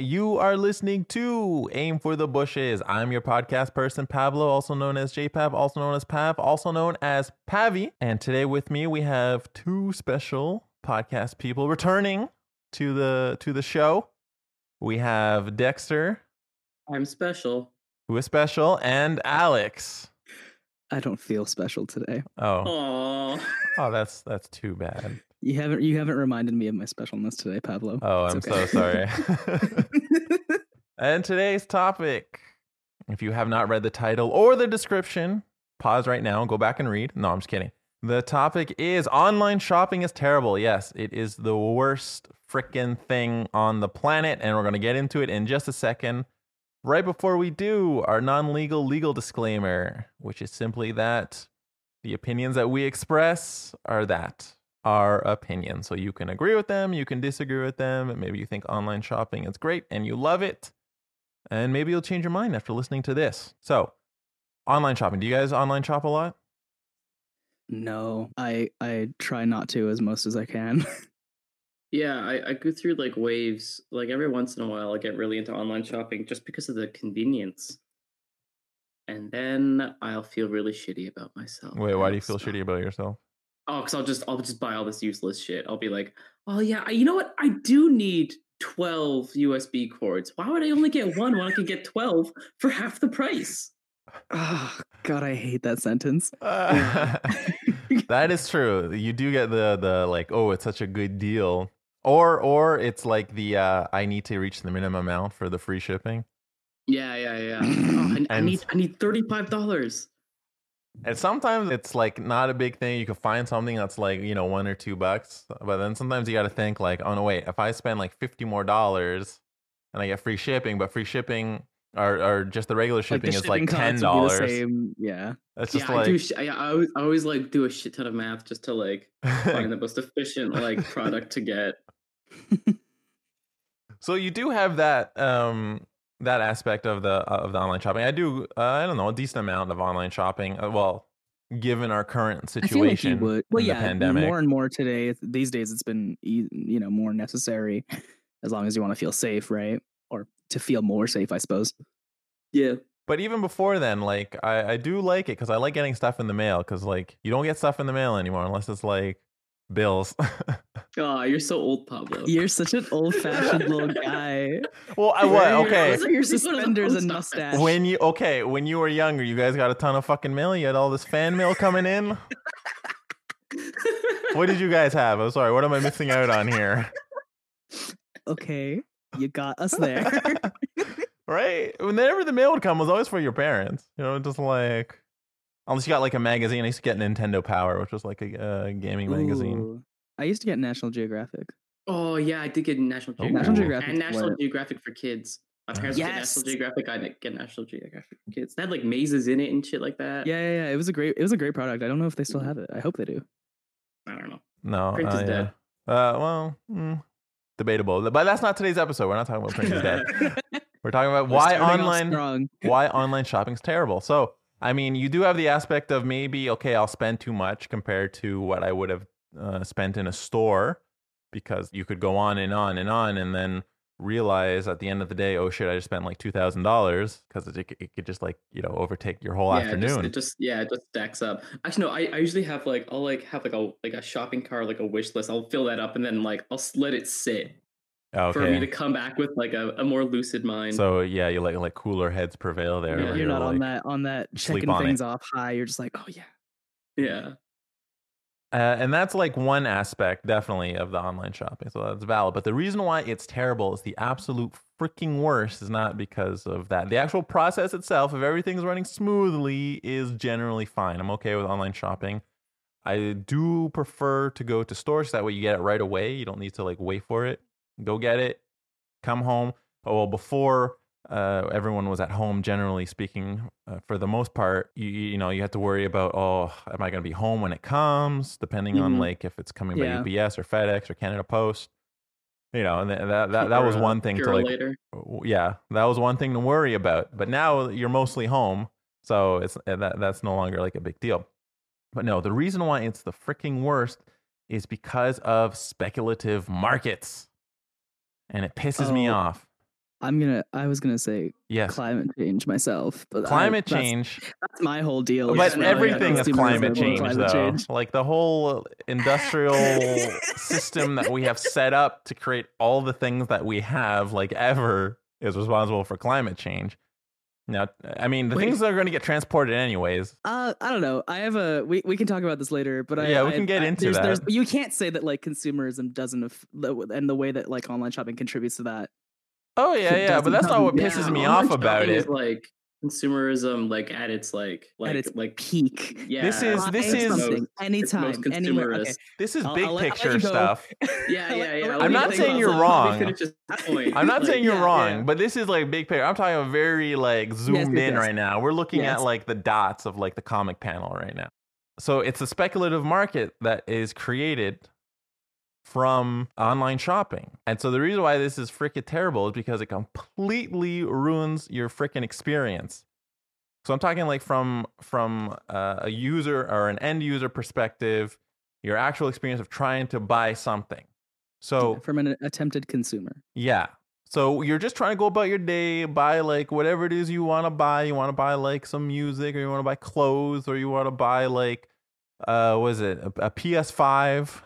You are listening to Aim for the Bushes. I'm your podcast person, Pablo, also known as JPav, also known as Pav, also known as Pavi. And today with me we have two special podcast people returning to the to the show. We have Dexter, I'm special. who is special, and Alex. I don't feel special today. Oh, Aww. oh, that's that's too bad. You haven't you haven't reminded me of my specialness today, Pablo. Oh, It's I'm okay. so sorry. And today's topic, if you have not read the title or the description, pause right now and go back and read. No, I'm just kidding. The topic is online shopping is terrible. Yes, it is the worst freaking thing on the planet, and we're going to get into it in just a second. Right before we do, our non legal legal disclaimer, which is simply that the opinions that we express are that our opinion. So you can agree with them, you can disagree with them. Maybe you think online shopping is great and you love it. And maybe you'll change your mind after listening to this. So, online shopping. Do you guys online shop a lot? no, I I try not to as most as I can. Yeah, I, I go through like waves. Like every once in a while, I get really into online shopping just because of the convenience. And then I'll feel really shitty about myself. Wait, why do you feel stuff. shitty about yourself? Oh, because I'll just I'll just buy all this useless shit. I'll be like, oh yeah, I- you know what? I do need twelve USB cords. Why would I only get one when I could get twelve for half the price? oh, God, I hate that sentence. that is true. You do get the the like, oh, it's such a good deal. Or or it's like the uh I need to reach the minimum amount for the free shipping. Yeah, yeah, yeah. Oh, I, I need I need thirty five dollars. And sometimes it's like not a big thing. You can find something that's like, you know, one or two bucks. But then sometimes you got to think like, oh no, wait, if I spend like 50 more dollars and I get free shipping, but free shipping or, or just the regular shipping the is like $10. costs would be the same. Yeah. That's Yeah, just I do. like, Sh- I, I always I always like do a shit ton of math just to like find the most efficient like product to get. so you do have that, um, that aspect of the of the online shopping. I do, uh, I don't know, a decent amount of online shopping. Uh, well, given our current I feel like situation would. Well, in the yeah, pandemic. more and more today. These days, it's been e- you know more necessary, as long as you want to feel safe, right? Or to feel more safe, I suppose. Yeah. But even before then, like I, I do like it because I like getting stuff in the mail because like you don't get stuff in the mail anymore unless it's like bills. Oh, you're so old, Pablo. You're such an old-fashioned little guy. well, I what? Okay, Those Your Go to the suspenders and mustache. when you okay when you were younger, you guys got a ton of fucking mail. You had all this fan mail coming in. What did you guys have? I'm sorry. What am I missing out on here? okay, you got us there. right? Whenever the mail would come, it was always for your parents. You know, just like unless you got like a magazine. I used to get Nintendo Power, which was like a uh, gaming magazine. I used to get National Geographic. oh yeah, I did get National Ooh. Geographic. National Geographic. and National Geographic for kids. My parents would get National Geographic. I didn't get National Geographic for kids. They had like mazes in it and shit like that. Yeah, yeah, yeah. It was a great. It was a great product. I don't know if they still have it. I hope they do. I don't know. No, Print uh, is yeah. dead. Uh, well, mm, debatable. But that's not today's episode. We're not talking about print is dead. We're talking about We're why online why online shopping's terrible. So, I mean, you do have the aspect of maybe okay, I'll spend too much compared to what I would have uh, spent in a store because you could go on and on and on and then realize at the end of the day, oh shit, I just spent like two thousand dollars because it, it could just like you know overtake your whole yeah, it just- afternoon. It just, yeah, it just stacks up. Actually, no, I, I usually have like I'll like have like a like a shopping cart, like a wish list. I'll fill that up and then like I'll let it sit for me to come back with like a, a more lucid mind. So yeah, you let like cooler heads prevail there. Yeah, where You're not on that on that checking on it. things off high. You're just like, oh yeah. yeah, Uh, and that's like one aspect, definitely, of the online shopping. So that's valid. But the reason why it's terrible is the absolute freaking worst is not because of that. The actual process itself, if everything's running smoothly, is generally fine. I'm okay with online shopping. I do prefer to go to stores. That way you get it right away. You don't need to like wait for it. Go get it, come home. Oh, well, before uh, everyone was at home, generally speaking, uh, for the most part, you, you know, you have to worry about, oh, am I going to be home when it comes? Depending on Mhm. like if it's coming Yeah. by UPS or FedEx or Canada Post. You know, and th- that that, that was one thing to like later. yeah, that was one thing to worry about. But now you're mostly home, so it's uh, that that's no longer like a big deal. But no, the reason why it's the freaking worst is because of speculative markets, and it pisses me Oh. off. I'm gonna. I was gonna say Yes. climate change myself, but I- Climate that's- change, That's, my whole deal. but Yeah, everything is climate change, climate though. change. Like the whole industrial system that we have set up to create all the things that we have, like ever, is responsible for climate change. Now, I mean, the Wait. things that are going to get transported anyways. Uh, I don't know. I have a. We, we can talk about this later, but I, Yeah, we I- can get I- into there's, There's, that. you can't say that like consumerism doesn't, and the way that like online shopping contributes to that. Oh yeah, yeah, but that's not what pisses me online off about it. Is like consumerism, like at its like like at its like peak. yeah. This is- this is- something most anytime, anywhere. Okay. This is I'll- big I'll I'll picture stuff. Yeah, yeah, yeah. I'll I'm not saying you're wrong. Finish this point. I'm not Like, saying you're yeah, wrong, yeah. but this is like big picture. I'm talking about very like zoomed yes, in yes. right now. We're looking Yes. at like the dots of like the comic panel right now. So it's a speculative market that is created from online shopping. And so the reason why this is freaking terrible is because it completely ruins your freaking experience. So I'm talking like from from uh, a user or an end user perspective, your actual experience of trying to buy something. So from an attempted consumer. yeah. So you're just trying to go about your day, buy like whatever it is you want to buy. You want to buy like some music, or you want to buy clothes, or you want to buy like, uh, what is it, a, a PS5?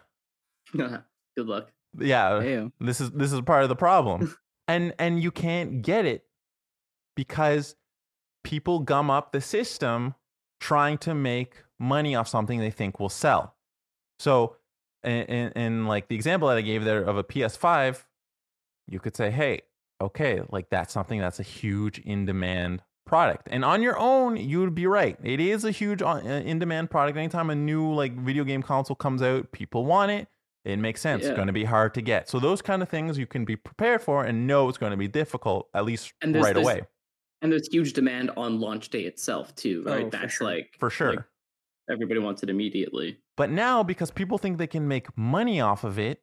Good luck. Yeah, Ew. this is this is part of the problem, and and you can't get it because people gum up the system trying to make money off something they think will sell. So, in, in, in like the example that I gave there of a PS5, you could say, hey, okay, like that's something that's a huge in demand product. And on your own, you would be right. It is a huge uh, in demand product. Anytime a new like video game console comes out, people want it. It makes sense. It's Yeah. going to be hard to get. So those kind of things you can be prepared for and know it's going to be difficult at least And right there's- away. And there's huge demand on launch day itself too, right? Oh, for That's sure. like For sure. like, everybody wants it immediately. But now, because people think they can make money off of it,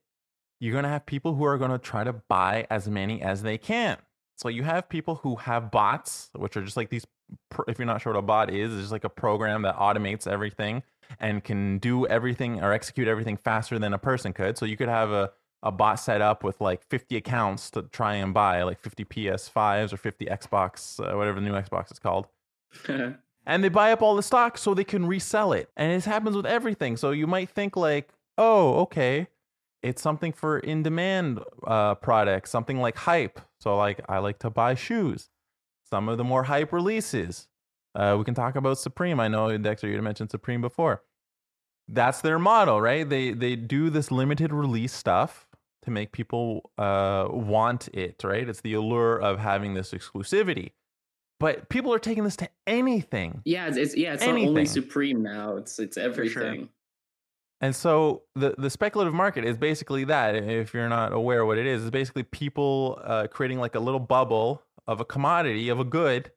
you're going to have people who are going to try to buy as many as they can. So you have people who have bots, which are just like these. If you're not sure what a bot is, it's just like a program that automates everything and can do everything or execute everything faster than a person could. So you could have a, a bot set up with like 50 accounts to try and buy like 50 PS5s or 50 Xbox, uh, whatever the new Xbox is called and they buy up all the stock so they can resell it. And this happens with everything. So you might think like, oh, okay, it's something for in demand uh, products, something like hype. So like I like to buy shoes. Some of the more hype releases. Uh, we can talk about Supreme. I know Dexter, you had mentioned Supreme before. That's their model, right? They they do this limited release stuff to make people uh, want it, right? It's the allure of having this exclusivity. But people are taking this to anything. yeah, it's, it's yeah, it's not only Supreme now. It's it's sure. everything. And so the the speculative market is basically that. If you're not aware what it is, it's basically people uh, creating like a little bubble of a commodity of a good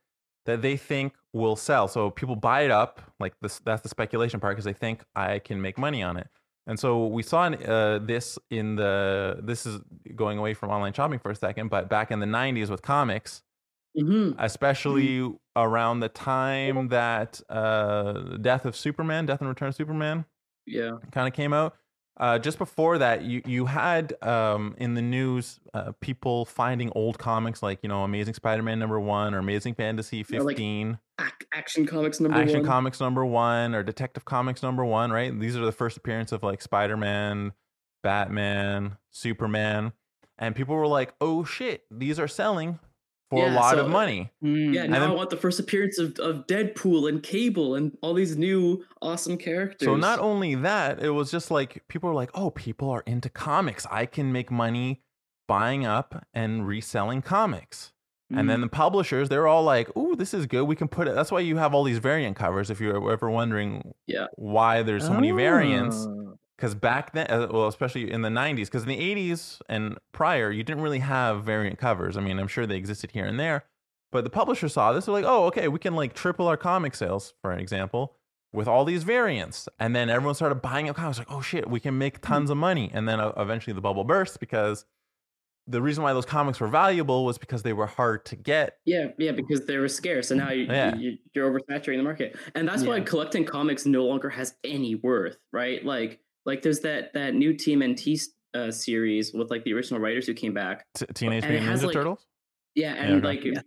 that they think will sell. So people buy it up, like this. That's the speculation part because they think I can make money on it. And so we saw uh, this in the. This is going away from online shopping for a second, but back in the '90s with comics, hmm especially around the time that uh, Death of Superman, Death and Return of Superman, Yeah. kind of came out. Uh, just before that, you you had um, in the news uh, people finding old comics like you know Amazing Spider-Man number one or Amazing Fantasy like, fifteen, Ac- Action Comics number One Action one. Comics number one or Detective Comics number one. Right, these are the first appearance of like Spider-Man, Batman, Superman, and people were like, "Oh shit, these are selling for a lot so- of money." Mm. yeah, now then- I want the first appearance of, of Deadpool and Cable and all these new awesome characters. So not only that, it was just like people were like, "Oh, people are into comics. I can make money buying up and reselling comics." And Mm. then the publishers, they're all like, "Ooh, this is good. We can put it." That's why you have all these variant covers. If you're ever wondering, Yeah. why there's so many variants, Oh. Because back then, uh, well, especially in the '90s, because in the '80s and prior, you didn't really have variant covers. I mean, I'm sure they existed here and there, but the publisher saw this. They're like, "Oh, okay, we can like triple our comic sales, for an example." With all these variants, and then everyone started buying up comics. Like, oh shit, we can make tons of money. And then uh, eventually the bubble burst because the reason why those comics were valuable was because they were hard to get. Yeah, yeah, because they were scarce, and now you, Yeah. you you're oversaturating the market, and that's why collecting comics no longer has any worth, right? Like, like there's that that new TMNT uh, series with like the original writers who came back. T- Teenage Mutant Ninja like- Turtles. Yeah, and okay. like Yeah.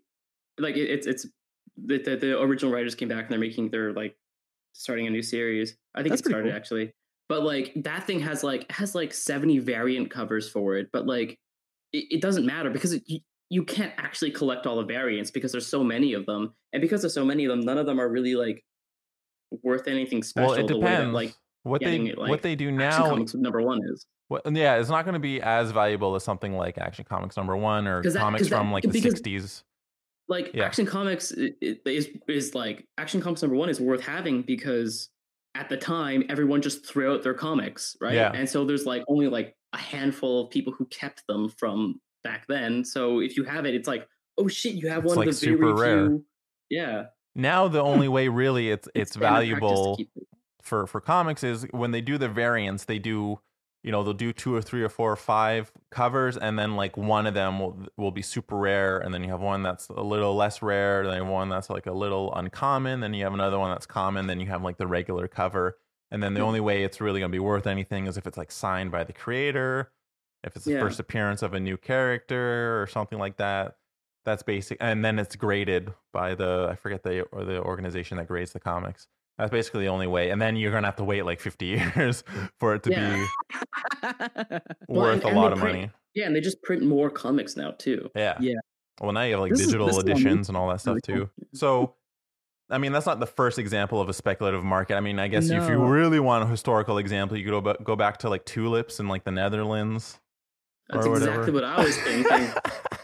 like it, it's it's the, the the original writers came back and they're making they're like starting a new series. I think That's it started cool. actually. But like that thing has like has like 70 variant covers for it, but like it, it doesn't matter because it, you, you can't actually collect all the variants because there's so many of them. And because there's so many of them, none of them are really like worth anything special well, it the way that depends. like what they it, what they do now. Comics number 1 is. What, yeah, it's not going to be as valuable as something like Action Comics number one or that- comics 'cause that- from like the because- '60s. like Yeah. action comics is is like action comics number one is worth having because at the time everyone just threw out their comics right Yeah. and so there's like only like a handful of people who kept them from back then so if you have it it's like oh shit you have It's, one like, of the super very rare. few yeah Now the only way really it's it's to valuable it. For for comics is when they do the variants they do you know they'll do two or three or four or five covers and then like one of them will will be super rare and then you have one that's a little less rare then you have one that's like a little uncommon then you have another one that's common then you have like the regular cover. And then the hmm. only way it's really going to be worth anything is if it's like signed by the creator if it's the Yeah. first appearance of a new character or something like that. That's basic and then it's graded by the i forget the or the organization that grades the comics that's basically the only way and then you're gonna have to wait like 50 years for it to Yeah. be Well, worth and- a and lot of print- money. Yeah and they just print more comics now too. Yeah. Yeah. well now you have like This digital is editions and all that stuff too. So i mean that's not the first example of a speculative market. I mean i guess if you really want a historical example you could go, go back to like tulips in like the netherlands that's exactly whatever. what i was thinking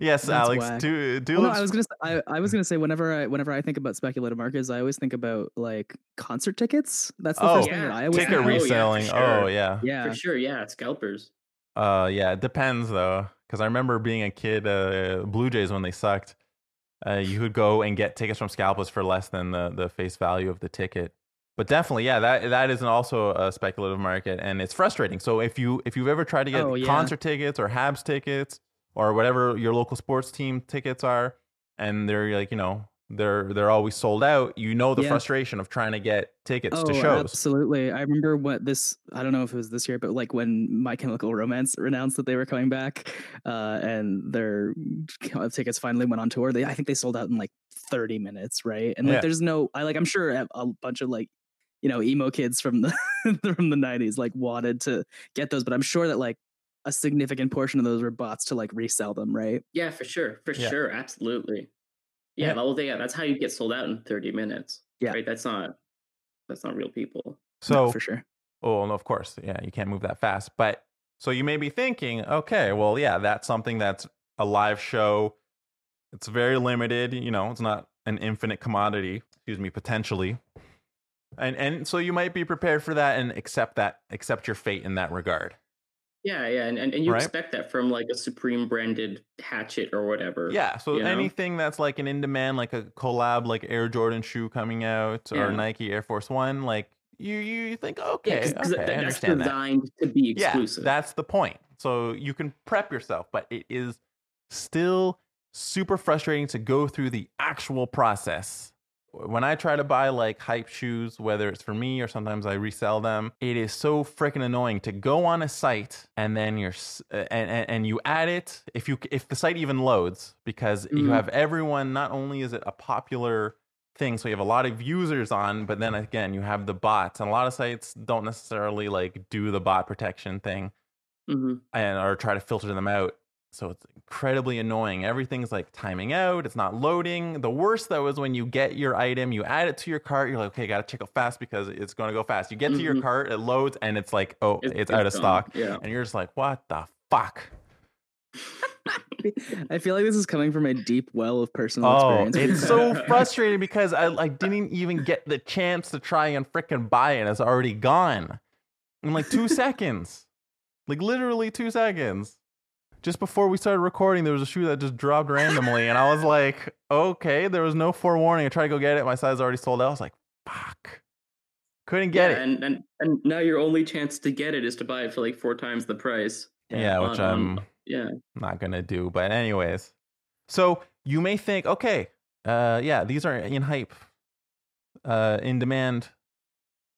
yes That's alex whack. tu- Well, no, I was gonna. Say, I, I was gonna say whenever I whenever I think about speculative markets, I always think about like concert tickets. That's the Oh, first thing yeah. that I always ticket think Oh, yeah, reselling sure. oh yeah Yeah, for sure yeah scalpers Uh, yeah, it depends though, because I remember being a kid, uh, Blue Jays when they sucked. Uh, you would go and get tickets from scalpers for less than the the face value of the ticket. But definitely, yeah, that that is also a speculative market, and it's frustrating. So if you if you've ever tried to get Oh, yeah. concert tickets or Habs tickets or whatever your local sports team tickets are, and they're like you know they're they're always sold out, you know the Yeah. frustration of trying to get tickets oh, to shows. absolutely. I remember what this. I don't know if it was this year, but like when My Chemical Romance announced that they were coming back, uh, and their tickets finally went on tour. They, I think they sold out in like 30 minutes, right? And like, Yeah. there's no. I like. I'm sure a, a bunch of like, you know, emo kids from the from the 90s like wanted to get those, but I'm sure that like a significant portion of those were bots to like resell them, right? Yeah, for sure, for Yeah. sure, absolutely. Yeah, Yeah. the. Yeah, that's how you get sold out in thirty minutes. Yeah. right. That's not that's not real people. No, So for sure. Oh, no, of course. Yeah, you can't move that fast. But so you may be thinking, okay, well, yeah, that's something that's a live show. It's very limited, you know, it's not an infinite commodity, excuse me, potentially. And and so you might be prepared for that and accept that, accept your fate in that regard. Yeah, yeah, and and, and you Right. expect that from like a Supreme branded hatchet or whatever. Yeah. So you know? anything that's like an in demand, like a collab, like Air Jordan shoe coming out or Nike Air Force One, like you you think, yeah, okay, because okay, I that's understand that. designed to be exclusive. Yeah, that's the point. So you can prep yourself, but it is still super frustrating to go through the actual process. When I try to buy like hype shoes, whether it's for me or sometimes I resell them, it is so freaking annoying to go on a site and then you're and, and and you add it if you if the site even loads because you Mhm. have everyone. Not only is it a popular thing, so you have a lot of users on, but then again you have the bots, and a lot of sites don't necessarily like do the bot protection thing Mhm. and or try to filter them out. So it's incredibly annoying. Everything's like timing out. It's not loading. The worst though is when you get your item, you add it to your cart. You're like, okay, gotta check out fast because it's going to go fast. You get to your Mhm. cart, it loads, and it's like, oh, it's, It's- out of gone. stock, Yeah. and you're just like, what the fuck? I feel like this is coming from a deep well of personal Oh, experience. it's so frustrating because I, I didn't even get the chance to try and freaking buy it. It's already gone in like two seconds, like literally two seconds. Just before we started recording, there was a shoe that just dropped randomly, and I was like, okay, there was no forewarning. I tried to go get it. My size already sold out. I was like, fuck. Couldn't get yeah, it. And, and and now your only chance to get it is to buy it for like four times the price. yeah, which I'm Yeah. not gonna do. But anyways, so you may think, okay, uh, yeah, these are in hype, uh, in demand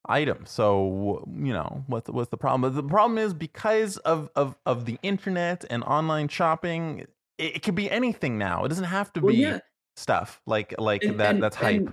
items. So you know what's what's the problem? But the problem is because of of of the internet and online shopping, it, it could be anything now. It doesn't have to Well, be yeah. stuff like like and- that. and- that's hype.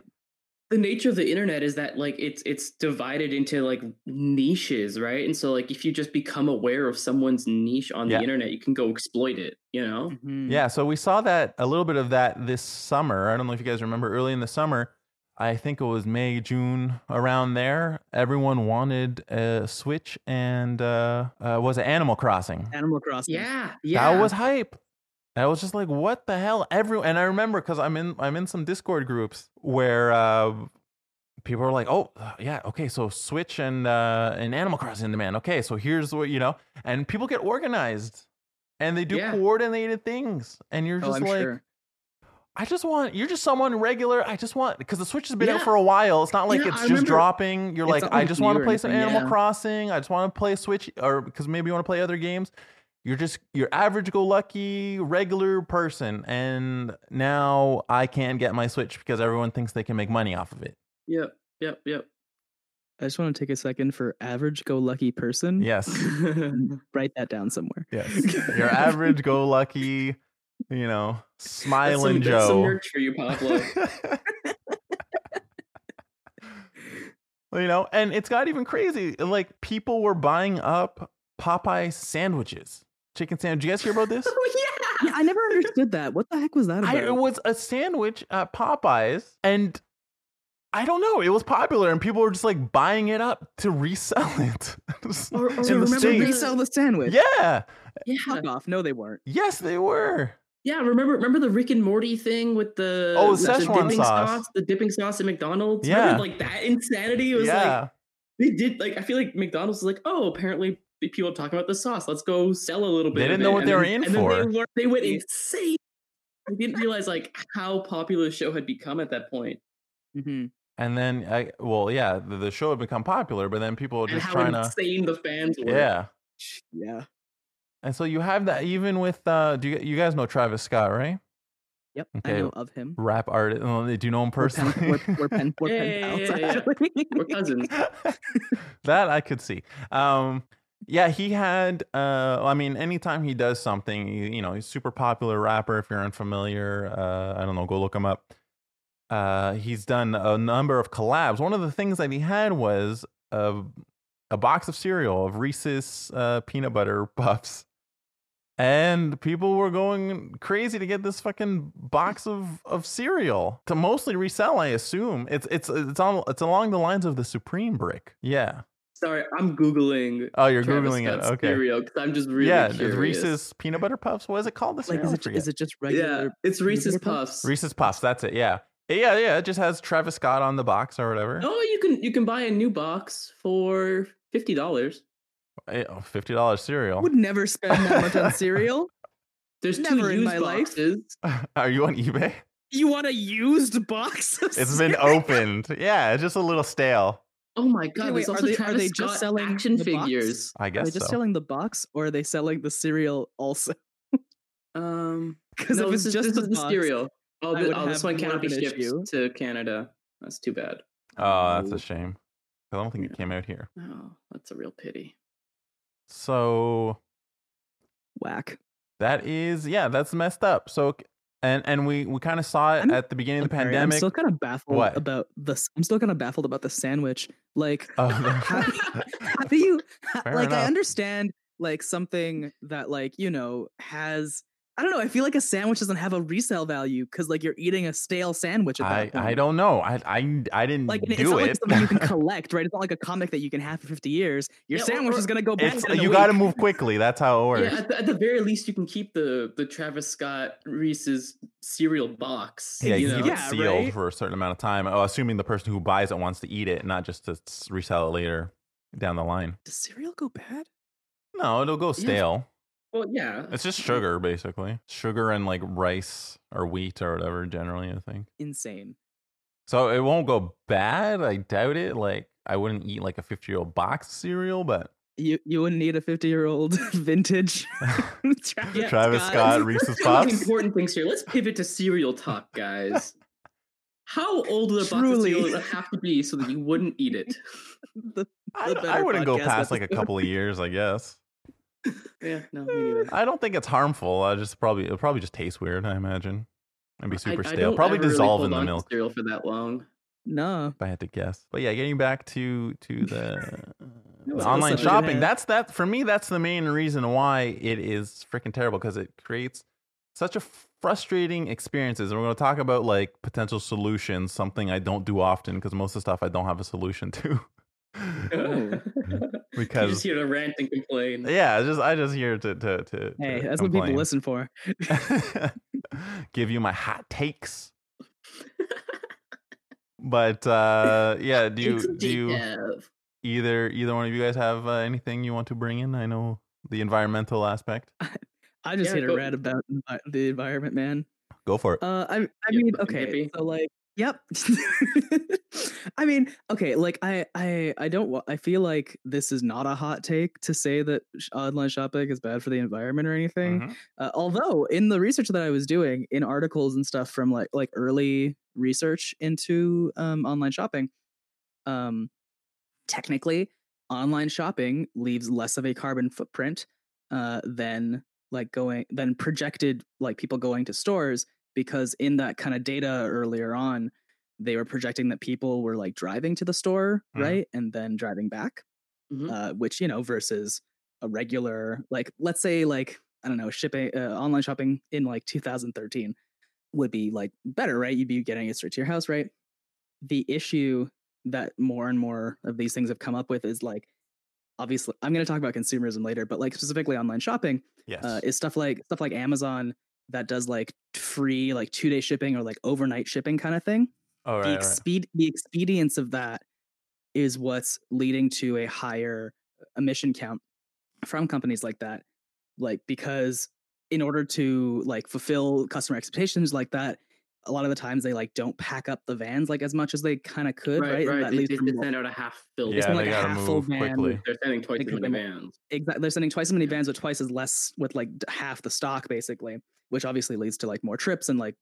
the nature of the internet is that like it's it's divided into like niches, right? And so like if you just become aware of someone's niche on Yeah. the internet, you can go exploit it. You know? Mhm. Yeah, so we saw that a little bit of that this summer. I don't know if you guys remember early in the summer. I think it was May, June, around there. Everyone wanted a Switch and uh, uh was it Animal Crossing? Animal Crossing. Yeah, yeah. That was hype. I was just like, what the hell? Every and I remember because I'm in I'm in some Discord groups where uh people are like, oh uh, yeah, okay, so Switch and uh and Animal Crossing in demand. Okay, so here's what you know, and people get organized and they do Yeah. coordinated things, and you're Oh, just I'm like, sure. I just want you're just someone regular. I just want because the Switch has been out for a while. It's not like Yeah, it's I just dropping. You're like, I just want to play some Animal yeah. Crossing. I just want to play Switch, or because maybe you want to play other games. You're just your average go lucky regular person, and now I can't get my Switch because everyone thinks they can make money off of it. Yep, yep, yep. I just want to take a second for average go lucky person. Yes, Write that down somewhere. yes. Your average go lucky, you know, That's smiling some, that's some Joe. merch for you, Pablo. you know, and it's got even crazy. Like people were buying up Popeye sandwiches, chicken sandwich. Did you guys hear about this? oh yeah. Yeah, I never understood that. What the heck was that about? I, it was a sandwich at Popeyes, and I don't know. It was popular, and people were just like buying it up to resell it. Or, or In the remember States. resell the sandwich. yeah. Yeah, Fuck off. No, they weren't. Yes, they were. Yeah. Remember, remember the Rick and Morty thing with the Oh, with the dipping sauce. the dipping sauce at McDonald's. Yeah. Remember, like that insanity. Was yeah. like they did. Like I feel like McDonald's was like, oh, apparently people are talking about the sauce. Let's go sell a little bit. They didn't it." know what And they were then- in and then for. They, learned- they went insane. They didn't realize like how popular the show had become at that point, hmm and then, I well, yeah, the, the show had become popular, but then people were and just how trying to, insane the fans were. yeah. Yeah. And so you have that even with, uh, do you, you guys know Travis Scott, right? Yep. Okay. I know of him. Rap artist. Oh, do you know him We're pen, we're, we're pen, we're pen Yeah, pals, yeah, yeah, yeah. We're cousins. that I could see. Um, yeah, he had. Uh, I mean, anytime he does something, you, you know, he's a super popular rapper. If you're unfamiliar, uh, I don't know, go look him up. Uh, he's done a number of collabs. One of the things that he had was a, a box of cereal of Reese's uh, peanut butter puffs. And people were going crazy to get this fucking box of, of cereal to mostly resell. I assume it's it's it's on it's along the lines of the Supreme brick. Yeah. Sorry, I'm googling. Oh, you're Travis googling it. Okay. Okay. cereal 'cause I'm just really yeah, curious. Reese's peanut butter puffs. What is it called? The like, cereal? is I it, forget. is it just regular? Yeah, it's peanut Reese's butter puffs? Puffs. Reese's Puffs. That's it. Yeah. Yeah, yeah. It just has Travis Scott on the box or whatever. Oh, you can you can buy a new box for fifty dollars. Eh, oh, Fifty dollars cereal. I would never spend that much on cereal. There's Never two in used my life. boxes. Are you on eBay? You want a used box? of It's been opened. Yeah, it's just a little stale. Oh my god! wait, there's are they- are they just selling action the box? figures. I Are guess they just so. selling the box, or are they selling the cereal also? Um, Because no, if this it's is, just this the the box, cereal. Oh, I thi- would oh, this one cannot be shipped issue. to Canada. That's too bad. Oh, that's a shame. 'Cause I don't think it came out here. Oh, that's a real pity. So Whack. that is yeah, that's messed up. So and and we we kind of saw it I'm- at the beginning of the sorry, pandemic. I'm still kind of baffled What? about this. I'm still kind of baffled about the sandwich. Like, Oh, how, how do you Fair like? I understand like something that like you know has. I don't know. I feel like a sandwich doesn't have a resale value because like you're eating a stale sandwich at that I point. I don't know. I I I didn't like and it's do not it. like something you can collect, right? It's not like a comic that you can have for 50 years. Your Yeah, sandwich or- is gonna go bad. in you got to move quickly. That's how it works. Yeah, at the, at the very least, you can keep the the Travis Scott Reese's cereal box. Yeah, you you know? keep it Yeah, sealed right? for a certain amount of time. Oh, assuming the person who buys it wants to eat it, not just to resell it later down the line. Does cereal go bad? No, it'll go stale. Well, yeah. It's just sugar, basically. Sugar and like rice or wheat or whatever. Generally, I think. Insane. So it won't go bad. I doubt it. Like I wouldn't eat like a fifty-year-old box cereal, but You you wouldn't need a 50 year old vintage Travis, Travis Scott, Reese's of the Puffs. important things here. Let's pivot to cereal talk, guys. How old would a box of cereal have to be so that you wouldn't eat it? The- I, the I better wouldn't go past like a couple of years, I guess. Yeah, no, me. I don't think it's harmful. I just probably it'll probably just taste weird. I imagine. And be super I stale. don't Probably ever really dissolve hold in the on milk. cereal for that long. No. If I had to guess. But yeah, getting back to to the, the online shopping. That's that for me. That's the main reason why it is freaking terrible because it creates such a frustrating experiences. And we're going to talk about like potential solutions. Something I don't do often because most of the stuff I don't have a solution to. You're just here to rant and complain. yeah, just I just here to to to. Hey, to that's what people listen for. give you my hot takes. But uh yeah, do you do you either either one of you guys have uh, anything you want to bring in? I know the environmental aspect. I just Yeah, hit a rant about the environment, man. Go for it. Uh, I I You mean, okay, so like, yep. I mean, okay, like I I I don't I feel like this is not a hot take to say that online shopping is bad for the environment or anything. Mhm. Uh, although in the research that I was doing in articles and stuff from like like early research into um, online shopping, um, technically online shopping leaves less of a carbon footprint uh, than like going than projected like people going to stores because in that kind of data earlier on they were projecting that people were like driving to the store Mhm. right and then driving back Mhm. uh, which you know versus a regular like let's say like i don't know shipping uh, online shopping in like 2013 would be like better right you'd be getting it straight to your house right the issue that more and more of these things have come up with is like obviously i'm going to talk about consumerism later but like specifically online shopping Yes. uh, is stuff like stuff like amazon that does like free like two day shipping or like overnight shipping kind of thing oh, right, the right. the expedience of that is what's leading to a higher uh, emission count from companies like that like because in order to like fulfill customer expectations like that a lot of the times they like don't pack up the vans like as much as they kind of could right, Right, right. that They, leads they, to they more- send out a half filled. Yeah, send, they like, a gotta half full move van. quickly. They're sending twice as many they vans. exactly they're sending twice as many vans with twice as less with like half the stock basically which obviously leads to like more trips and like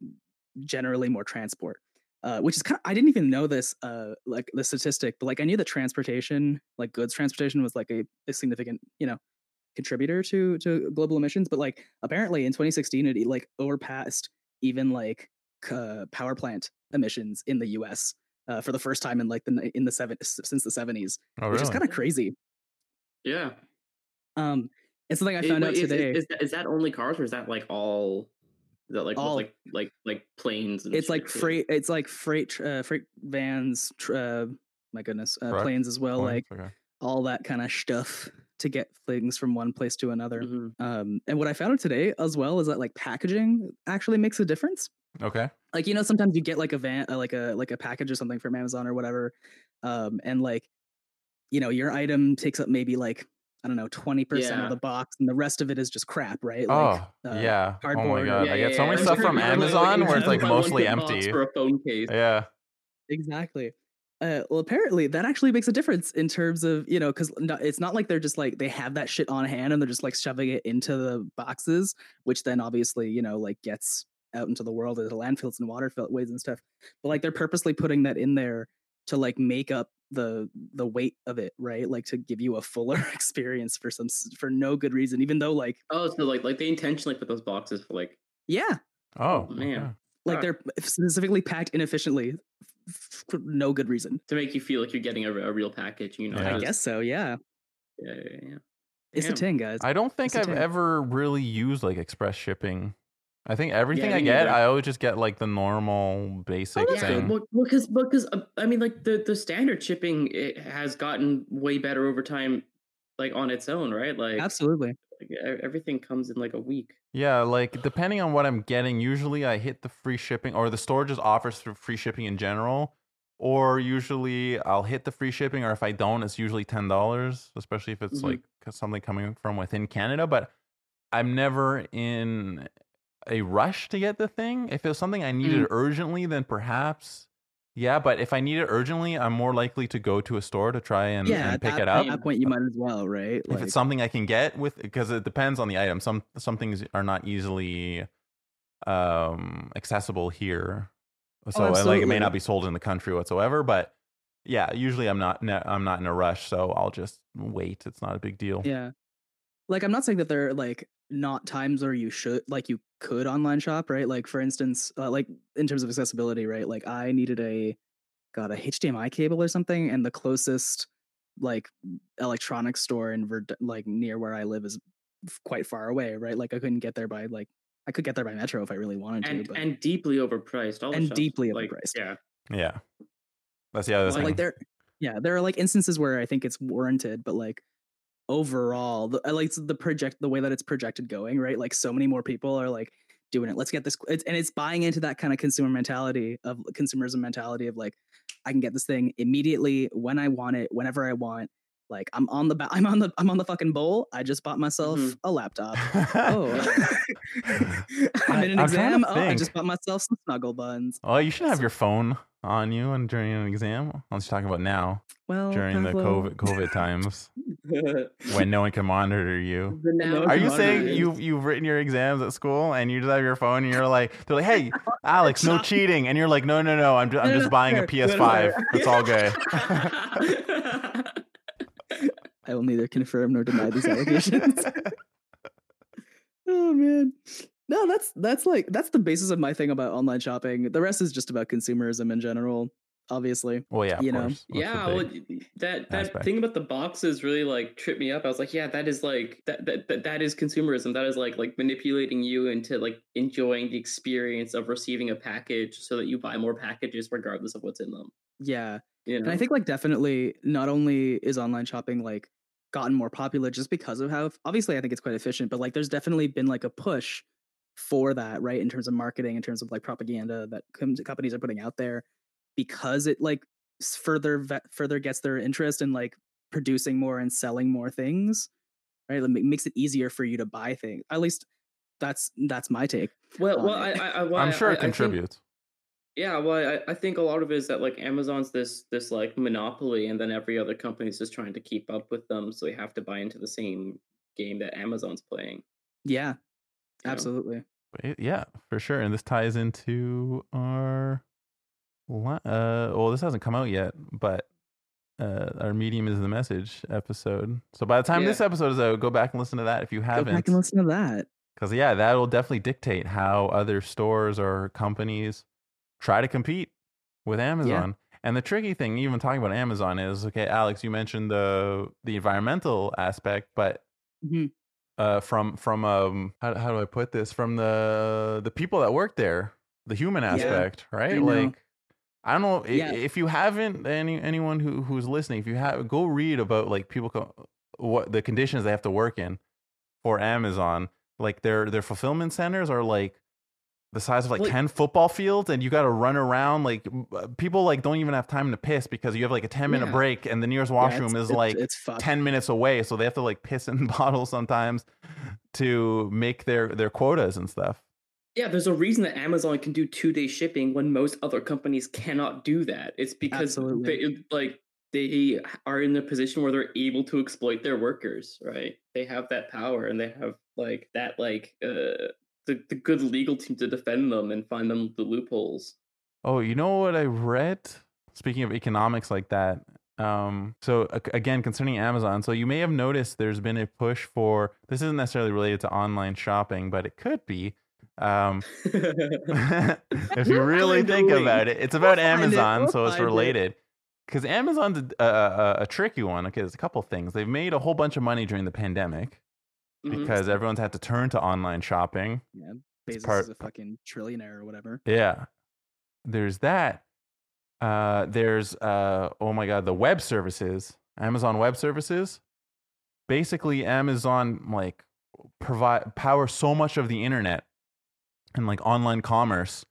generally more transport uh, which is kind of i didn't even know this uh like the statistic but like i knew that transportation like goods transportation was like a, a significant you know contributor to to global emissions but like apparently in 2016 it like overpassed even like uh, power plant emissions in the us uh, for the first time in like the in the seven since the 70s oh, which is kind of crazy Yeah. um and something i found wait, out is, today Is, is, that, is that only cars or is that like all? Is that like All. like like like planes? And it's shit, like too? freight it's like freight uh, freight vans tr- uh, my goodness uh, Truck, planes as well Planes, like okay. all that kind of stuff to get things from one place to another Mhm. um and what i found out today as well is that like packaging actually makes a difference Okay. like you know sometimes you get like a van uh, like a like a package or something from amazon or whatever um and like you know your item takes up maybe like i don't know 20% Yeah. of the box and the rest of it is just crap right Oh, like uh, yeah. Oh my cardboard or- god. Yeah, I get so yeah. many It's stuff from Amazon where it's like to buy one mostly empty. for a phone case. Yeah. Exactly. Uh, well, apparently that actually makes a difference in terms of you know because no, it's not like they're just like they have that shit on hand and they're just like shoving it into the boxes, which then obviously you know like gets out into the world into landfills and waterways and stuff. But like they're purposely putting that in there to like make up the the weight of it, right? Like to give you a fuller experience for some for no good reason, even though like Oh, so like like they intentionally put those boxes for like yeah, Oh, man. okay. like they're specifically packed inefficiently for no good reason. to make you feel like you're getting a, a real package. You know, Yeah. I guess so. Yeah, Yeah, yeah, yeah. it's a Damn. ting, guys. I don't think It's a I've ever really used like express shipping. I think everything me I get, neither. I always just get like the normal basic that's thing. good. Well, because because uh, I mean, like the the standard shipping it has gotten way better over time, like on its own, right? Like, Absolutely. like, everything comes in like a week. Yeah, like depending on what I'm getting, usually I hit the free shipping or the store just offers for free shipping in general. Or usually I'll hit the free shipping, or if I don't, it's usually ten dollars, especially if it's Mhm. like something coming from within Canada. But I'm never in a rush to get the thing. If it was something I needed Mm. urgently, then perhaps yeah. But if I need it urgently, I'm more likely to go to a store to try and, yeah, and pick it up At that point, you might as well, right? if it's something I can get with because it depends on the item. Some some things are not easily um accessible here. So and, like it may not be sold in the country whatsoever, but yeah, usually I'm not I'm not in a rush, so I'll just wait. It's not a big deal. yeah. Like I'm not saying that there are like not times where you should like you could online shop, right? Like for instance, uh, like in terms of accessibility, right? Like I needed a got a HDMI cable or something, and the closest like electronics store in Verd- like near where I live is f- quite far away, right? Like I couldn't get there by like I could get there by metro if I really wanted and to, but and deeply overpriced. All And shops, deeply like, overpriced. Yeah, Yeah. That's the other Well, thing. like there yeah there are like instances where i think it's warranted but like overall the, like the project the way that it's projected going right? Like so many more people are like doing it. Let's get this it's, and it's buying into that kind of consumer mentality of consumerism mentality of like i can get this thing immediately when i want it whenever i want like i'm on the ba- i'm on the i'm on the fucking bowl i just bought myself Mhm. a laptop oh i'm in an I- exam oh i just bought myself some snuggle buns well, you should have your phone on you and during an exam. Unless you're talking about now well during the COVID COVID times when no one can monitor you. Are you saying you've you've written your exams at school and you just have your phone and you're like they're like hey Alex no cheating and you're like no no no I'm just, I'm just buying a fair. No, no, PS5 it's all good I will neither confirm nor deny these allegations. oh man. No, that's that's like that's the basis of my thing about online shopping. The rest is just about consumerism in general, obviously. well yeah of You know, course. Yeah, well, that that aspect. thing about the boxes really like tripped me up. I was like, yeah, that is like that that that, that is consumerism. That is like like manipulating you into like enjoying the experience of receiving a package so that you buy more packages regardless of what's in them. Yeah. You know? And I think like definitely not only is online shopping like gotten more popular just because of how obviously I think it's quite efficient, but like there's definitely been like a push for that, right? In terms of marketing, in terms of like propaganda that companies are putting out there because it like further ve- further gets their interest in like producing more and selling more things, right? It makes it easier for you to buy things. At least that's that's my take. well, well, I, it. I, I, well, I'm sure I- it I think- contributes Yeah, well, I, I think a lot of it is that like Amazon's this this like monopoly, and then every other company is just trying to keep up with them, so they have to buy into the same game that Amazon's playing. Yeah, you absolutely. But yeah for sure and this ties into our la- uh well this hasn't come out yet but uh, our medium is the message episode. So by the time Yeah. this episode is out, go back and listen to that if you haven't. back and listen to that. Because yeah, that'll definitely dictate how other stores or companies try to compete with Amazon. And the tricky thing, even talking about Amazon, is okay, Alex, you mentioned the the environmental aspect, but Mhm. uh, from from um how, how do I put this? From the the people that work there, the human Yeah, aspect, right? know. Like I don't know i- Yeah. if you haven't any anyone who who's listening, if you have go read about like people co- what the conditions they have to work in for Amazon. Like their their fulfillment centers are like the size of like Well- 10 football fields and you got to run around like uh, people like don't even have time to piss because you have like a 10 minute Yeah. break and the nearest Yeah, washroom it's- is it's- like it's 10 minutes away so they have to like piss in bottles sometimes to make their their quotas and stuff Yeah, there's a reason that Amazon can do two day shipping when most other companies cannot do that. It's because Absolutely. they like they are in a position where they're able to exploit their workers, right? They have that power and they have like that like uh the, the good legal team to defend them and find them the loopholes. oh you know what i read speaking of economics like that um so again concerning amazon so you may have noticed there's been a push for this isn't necessarily related to online shopping but it could be um if you really think about it, it's about it. Amazon, We'll so it's related. Because Amazon's a, a, a, a tricky one. Okay, there's a couple things. They've made a whole bunch of money during the pandemic Mhm. because everyone's had to turn to online shopping. Yeah, Bezos part- is a fucking trillionaire or whatever. Yeah, there's that. Uh, there's uh, oh my god, the web services, Amazon Web Services. Basically, Amazon like provide power so much of the internet and like online commerce.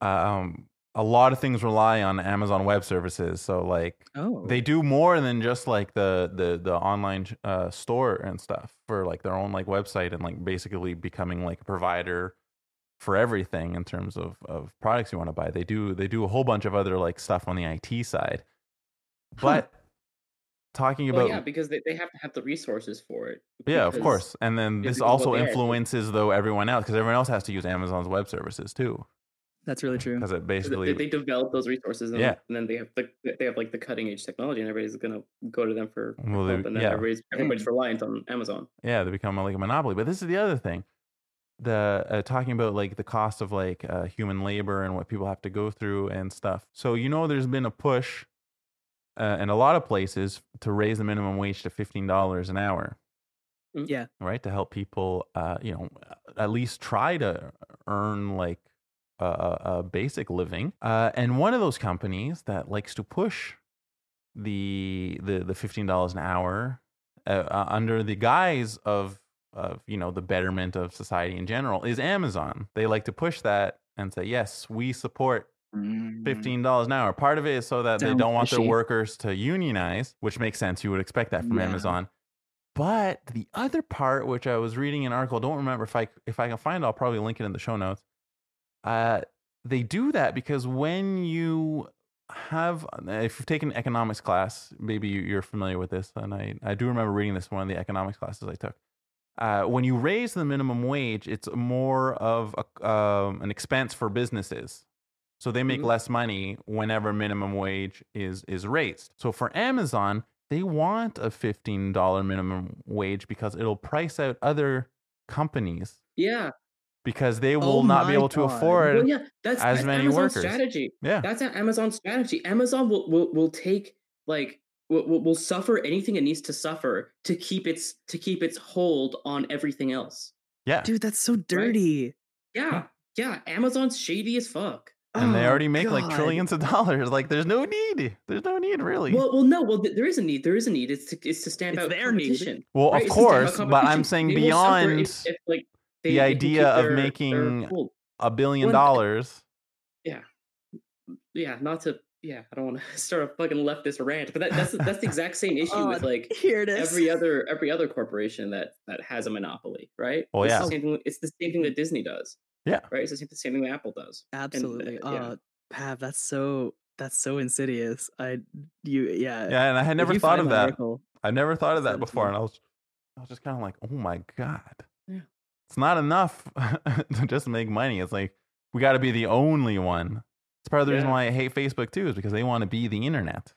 Um, a lot of things rely on Amazon Web Services. So like Oh, they do more than just like the the the online uh, store and stuff for like their own like website and like basically becoming like a provider for everything in terms of of products you want to buy. They do they do a whole bunch of other like stuff on the IT side. But talking Well, about yeah, because they, they have to have the resources for it. yeah, of course. And then this because of what also influences though everyone else because everyone else has to use Amazon's web services too. That's really true. because it 'Cause basically They, they develop those resources, and, Yeah. and then they have the they have like the cutting edge technology, and everybody's gonna go to them for, for Well, they- help, and then yeah. everybody's everybody's reliant on Amazon. yeah they become like a monopoly but this is the other thing the uh, talking about like the cost of like uh, human labor and what people have to go through and stuff so you know there's been a push uh, in a lot of places to raise the minimum wage to $15 an hour Yeah. right to help people uh, you know at least try to earn like a, a basic living uh, and one of those companies that likes to push the the the $15 an hour uh, uh, under the guise of of you know the betterment of society in general is Amazon. They like to push that and say yes, we support fifteen dollars an hour. Part of it is so that they don't want their workers to unionize, which makes sense. You would expect that from Yeah. Amazon. But the other part, which I was reading an article, don't remember if I if I can find, it, I'll probably link it in the show notes. Uh, they do that because when you have, if you've taken economics class, maybe you- you're familiar with this, and I I do remember reading this in one of the economics classes I took. Uh, when you raise the minimum wage, it's more of a, um, an expense for businesses. So they make Mhm. less money whenever minimum wage is is raised. So for Amazon, they want a fifteen dollar minimum wage because it'll price out other companies Yeah, because they Oh will not be my able to afford. well, yeah, that's as that's many Amazon's workers. strategy. Yeah, That's an Amazon strategy. Amazon will will, will take like will, will will suffer anything it needs to suffer to keep its to keep its hold on everything else. yeah. Dude, that's so dirty. Yeah, yeah. Amazon's shady as fuck. and they Oh, already make like trillions of dollars. Like, there's no need. There's no need, really. Well, well, no. Well, th- there is a need. There is a need. It's to it's to stamp It's out their need. Well, right? of It's to stamp out course, but I'm saying They beyond if, if, like the they, can idea of their- their making a billion dollars. yeah, yeah. not to yeah. I don't want to start a fucking leftist rant, but that, that's the- that's the exact same issue Oh, with like Here it is. every other every other corporation that that has a monopoly, right? Well, it's yeah. The same thing, it's the same thing that Disney does. Yeah. Right. It's the same, the same thing that Apple does. Absolutely. uh, yeah. Uh, Pav, that's so that's so insidious. I you yeah. Yeah, and I had never thought of that article- I never thought of that Send it to before, and I was, I was just kind of like, oh my god, Yeah. It's not enough to just make money. It's like we got to be the only one. It's part of the reason why I hate Facebook too, is because they want to be the internet.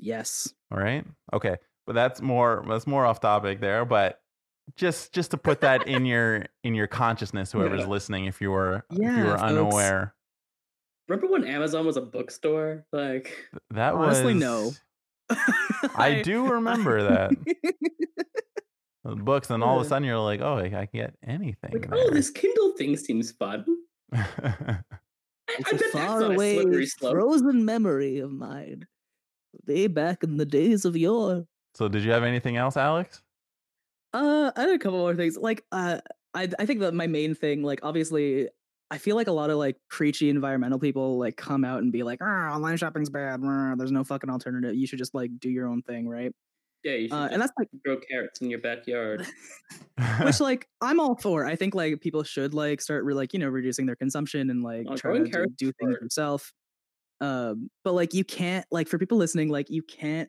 Yes. All right, okay, but that's more that's more off topic there, but. Just, just to put that in your in your consciousness, whoever's Yeah. listening, if you were if you were unaware, Remember when Amazon was a bookstore? Like that Honestly, was honestly no. I do remember that books, and all of a sudden you're like, oh, I can get anything. like there. oh, this Kindle thing seems fun. I, It's I a bet far not a away slippery slope. frozen memory of mine. Way back in the days of yore. so, did you have anything else, Alex? Uh, I had a couple more things. Like, uh, I I think that my main thing, like, obviously, I feel like a lot of like preachy environmental people like come out and be like, "Ah, online shopping's bad. rah, There's no fucking alternative. You should just like do your own thing, right?" Yeah, you should Uh, and that's like, grow carrots in your backyard. which like I'm all for. I think like people should like start re- like you know reducing their consumption and like Oh, try to do, do things yourself. Um, but like you can't like for people listening, like you can't